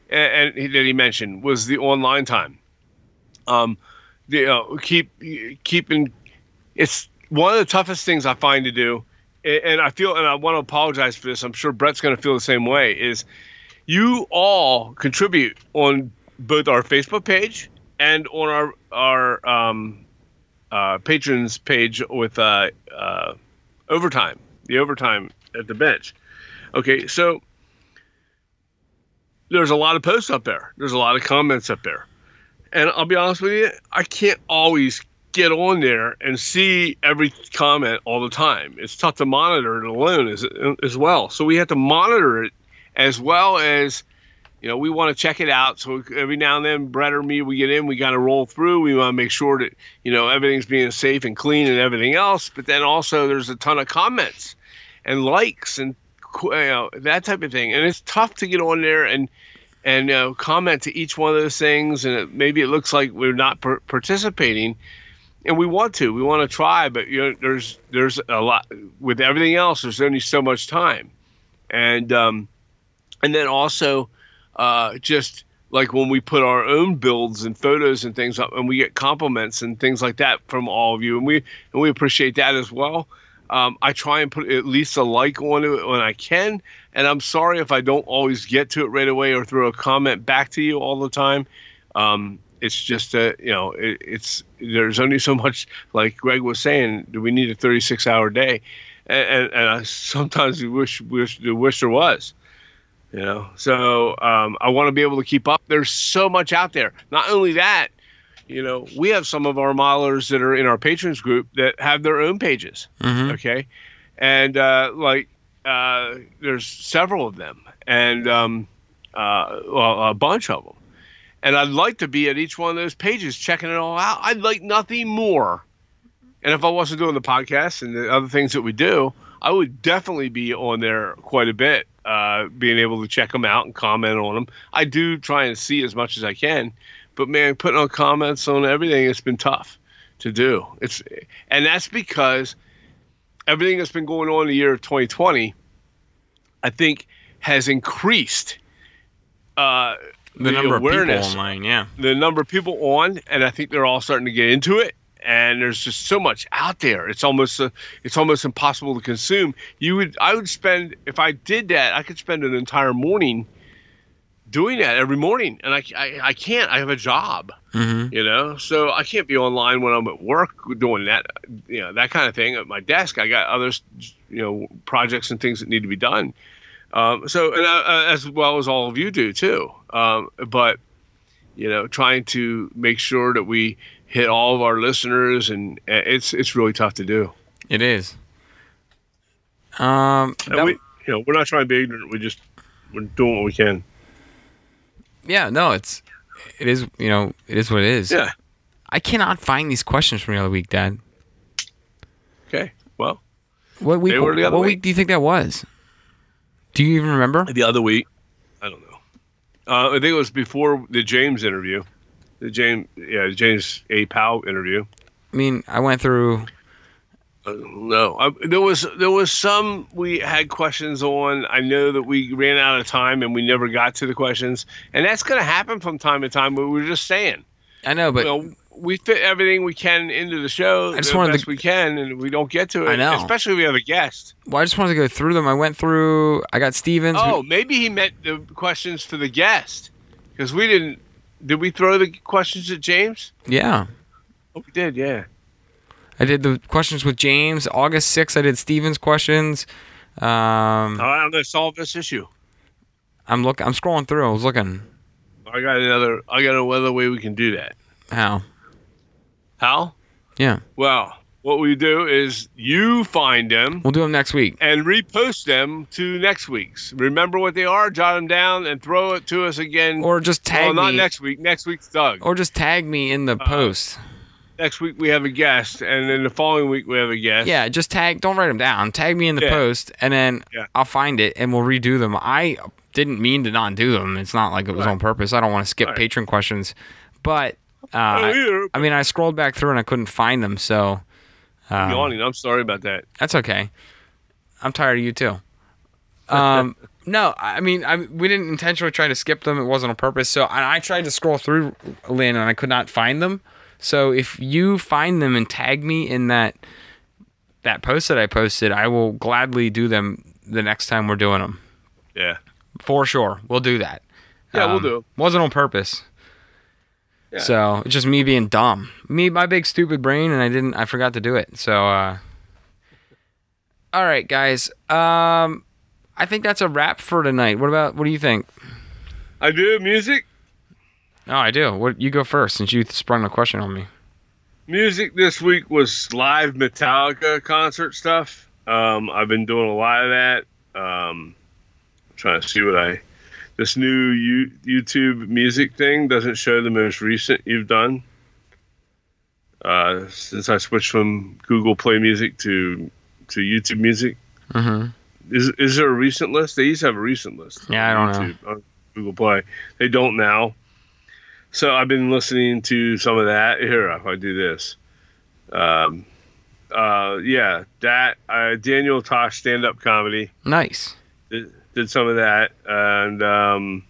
and, and he, that he mentioned was the online time. Um, the, know, keep keeping. It's one of the toughest things I find to do, and I feel, and I want to apologize for this. I'm sure Brett's going to feel the same way. Is you all contribute on both our Facebook page and on our our um, uh, patrons page with uh, uh, overtime, the overtime at the bench. Okay, so there's a lot of posts up there. There's a lot of comments up there. And I'll be honest with you, I can't always get on there and see every comment all the time. It's tough to monitor it alone as, as well. So we have to monitor it as well as, you know, we want to check it out. So every now and then, Brett or me, we get in, we got to roll through. We want to make sure that, you know, everything's being safe and clean and everything else. But then also there's a ton of comments and likes and you know, that type of thing. And it's tough to get on there and and comment to each one of those things. And it, maybe it looks like we're not per- participating, and we want to. We want to try, but you know, there's there's a lot with everything else. There's only so much time, and um, and then also uh, just like when we put our own builds and photos and things up, and we get compliments and things like that from all of you, and we and we appreciate that as well. Um, I try and put at least a like on it when I can, and I'm sorry if I don't always get to it right away or throw a comment back to you all the time. Um, it's just a you know it, it's there's only so much like Greg was saying. Do we need a 36 hour day? And, and, and I sometimes wish wish wish there was. You know, so um, I want to be able to keep up. There's so much out there. Not only that, you know, we have some of our modelers that are in our patrons group that have their own pages. Mhm. Okay, and uh, like uh, there's several of them, and um, uh, well, a bunch of them. And I'd like to be at each one of those pages checking it all out. I'd like nothing more And if I wasn't doing the podcast and the other things that we do, I would definitely be on there quite a bit, uh, being able to check them out and comment on them. I do try and see as much as I can, but man, putting on comments on everything, it's been tough to do. It's and that's because everything that's been going on in the year of 2020, I think, has increased uh, The number of people online, yeah. the number of people on, and I think they're all starting to get into it. And there's just so much out there. It's almost uh, it's almost impossible to consume. You would I would spend if I did that, I could spend an entire morning doing that every morning, and I I, I can't. I have a job, hmm you know, so I can't be online when I'm at work doing that, you know, that kind of thing at my desk. I got other you know projects and things that need to be done. Um, so and uh, uh, as well as all of you do too. Um, but you know, trying to make sure that we hit all of our listeners, and it's it's really tough to do. It is. Um, that- we, you know, we're not trying to be ignorant. We just we're doing what we can. Yeah, no, it's it is. You know, it is what it is. Yeah. I cannot find these questions from the other week, Dad. Okay. Well, What week? They were the other what week. week do you think that was? Do you even remember? the other week, I don't know. Uh, I think it was before the James interview, the James yeah the James A. Powell interview. I mean, I went through. Uh, no, I, there was there was some we had questions on. I know that we ran out of time and we never got to the questions, and that's going to happen from time to time. But we were just saying, I know, but you know, we fit everything we can into the show I just wanted best to- we can, and we don't get to it. I know. especially if we have a guest. well, I just wanted to go through them. I went through. I got Stevens. Oh, maybe he meant the questions for the guest because we didn't. Did we throw the questions at James? yeah. Oh, we did. Yeah. I did the questions with James. August 6th, I did Stevens questions. Um, right, I'm going to solve this issue. I'm look. I'm scrolling through. I was looking. I got another. I got another way we can do that. How? How? Yeah, Well, what we do is you find them we'll do them next week. and repost them to next week's. Remember what they are, jot them down, and throw it to us again. Or just tag well, not me. next week. Next week's Doug. Or just tag me in the Uh, post. Next week we have a guest, and then the following week we have a guest. Yeah, just tag. Don't write them down. Tag me in the Yeah. post, and then Yeah. I'll find it and we'll redo them. I didn't mean to not do them. It's not like it was Right. on purpose. I don't want to skip Right. patron questions, but uh, either. I mean, I scrolled back through and I couldn't find them. So um, yawning. I'm sorry about that. That's okay. I'm tired of you too. Um, no, I mean, I we didn't intentionally try to skip them. It wasn't on purpose. So and I tried to scroll through Lynn and I could not find them. So if you find them and tag me in that that post that I posted, I will gladly do them the next time we're doing them. Yeah. For sure, we'll do that. Yeah, we'll Um, do it. Wasn't on purpose. Yeah. So it's just me being dumb. Me, my big stupid brain, and I didn't. I forgot to do it. So, uh, all right, guys. Um, I think that's a wrap for tonight. What about? What do you think? I do music. Oh, I do. What you go first since you sprung the question on me. Music this week was live Metallica concert stuff. Um, I've been doing a lot of that. Um, trying to see what I. This new U, YouTube music thing doesn't show the most recent you've done. Uh, since I switched from Google Play Music to to YouTube Music, Mm-hmm. is is there a recent list? They used to have a recent list. Yeah, I don't know. YouTube, on Google Play. They don't now. So I've been listening to some of that. Here, if I do this, um, uh, yeah, that uh, Daniel Tosh stand up comedy Nice. did, did some of that, and um,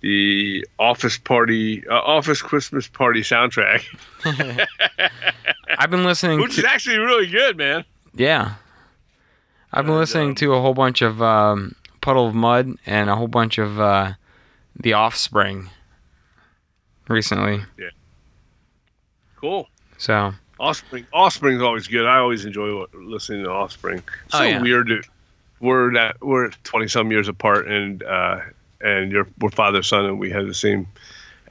the Office Party, uh, Office Christmas Party soundtrack, I've been listening which is actually really good, man. Yeah. I've been And, listening um, to a whole bunch of um, Puddle of Mudd and a whole bunch of uh, The Offspring recently. Yeah. Cool. So Offspring. Offspring's always good. I always enjoy listening to Offspring. Oh, So yeah. weird. We're that we're twenty some years apart, and uh, and you're we're father son, and we have the same.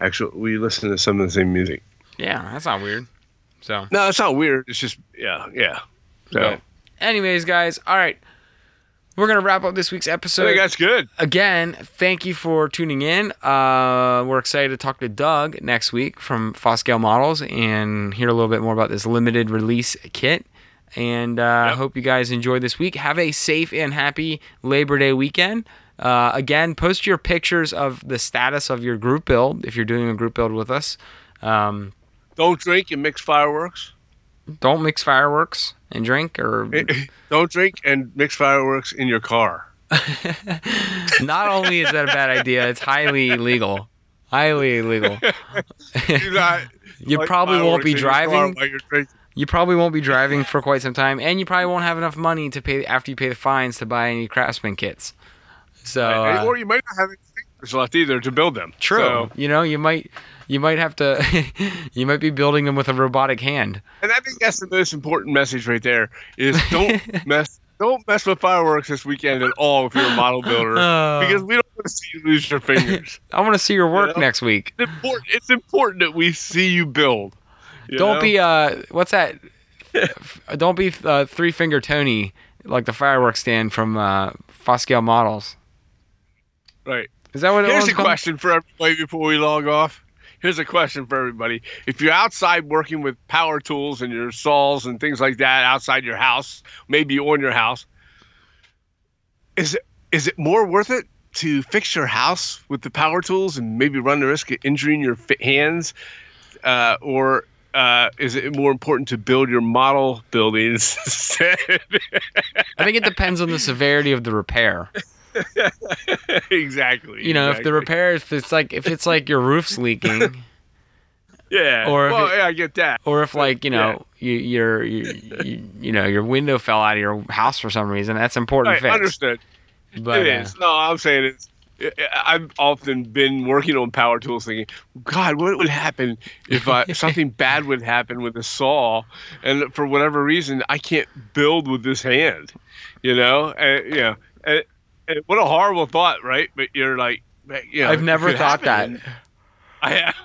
Actual, we listen to some of the same music. yeah, that's not weird. So. No, it's not weird. It's just yeah, yeah. So But anyways, guys, all right. We're gonna wrap up this week's I episode. think that's good. Again, thank you for tuning in. Uh, we're excited to talk to Doug next week from Foscale Models and hear a little bit more about this limited release kit. And uh, I Yep. hope you guys enjoyed this week. Have a safe and happy Labor Day weekend. Uh, again, post your pictures of the status of your group build if you're doing a group build with us. Um, Don't drink and mix fireworks. don't mix fireworks and drink, or Don't drink and mix fireworks in your car. not only is that a bad idea, it's highly illegal. Highly illegal. You light probably won't be in your car driving. You probably won't be driving for quite some time, and you probably won't have enough money to pay after you pay the fines to buy any craftsman kits. So uh, or you might not have any fingers left either to build them. true, So- you know, you might you might have to you might be building them with a robotic hand. and I think that's the most important message right there is don't mess don't mess with fireworks this weekend at all if you're a model builder Uh, because we don't want to see you lose your fingers. I want to see your work know? next week. it's important. It's important that we see you build. you Don't know? be uh, what's that? Don't be uh, three finger Tony like the fireworks stand from uh, Foscale Models. right. Is that what it Here's a called? question for everybody before we log off. Here's a question for everybody. If you're outside working with power tools and your saws and things like that outside your house, maybe on your house, is it is it more worth it to fix your house with the power tools and maybe run the risk of injuring your hands, uh, or uh, is it more important to build your model buildings? I think it depends on the severity of the repair. exactly. You know, if the exactly. repair, if it's like if it's like your roof's leaking, yeah, or if well, it- yeah, I get that. or if like you know you, your you, you, know your window fell out of your house for some reason, that's important Right, to fix. understood. But it uh, is. No, I'm saying it's. I've often been working on power tools, thinking, "God, what would happen if I, uh, something bad would happen with a saw, and for whatever reason, I can't build with this hand?" You know, and, you know, and what a horrible thought, right? But you're like, you know, I've never thought happen. that. I have.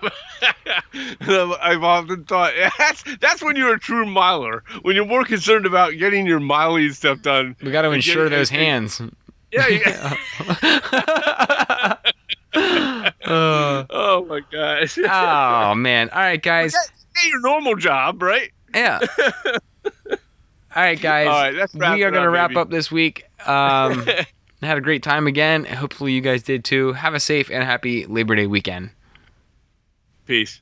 I've often thought that's that's when you're a true miler. When you're more concerned about getting your miling stuff done. We got to ensure those and- hands. Yeah. yeah. Uh, Oh my gosh. oh man! All right, guys. Hey, your normal job, right? Yeah. All right, guys. All right, we are gonna wrap baby. up this week. Um, had a great time again. Hopefully, you guys did too. Have a safe and happy Labor Day weekend. Peace.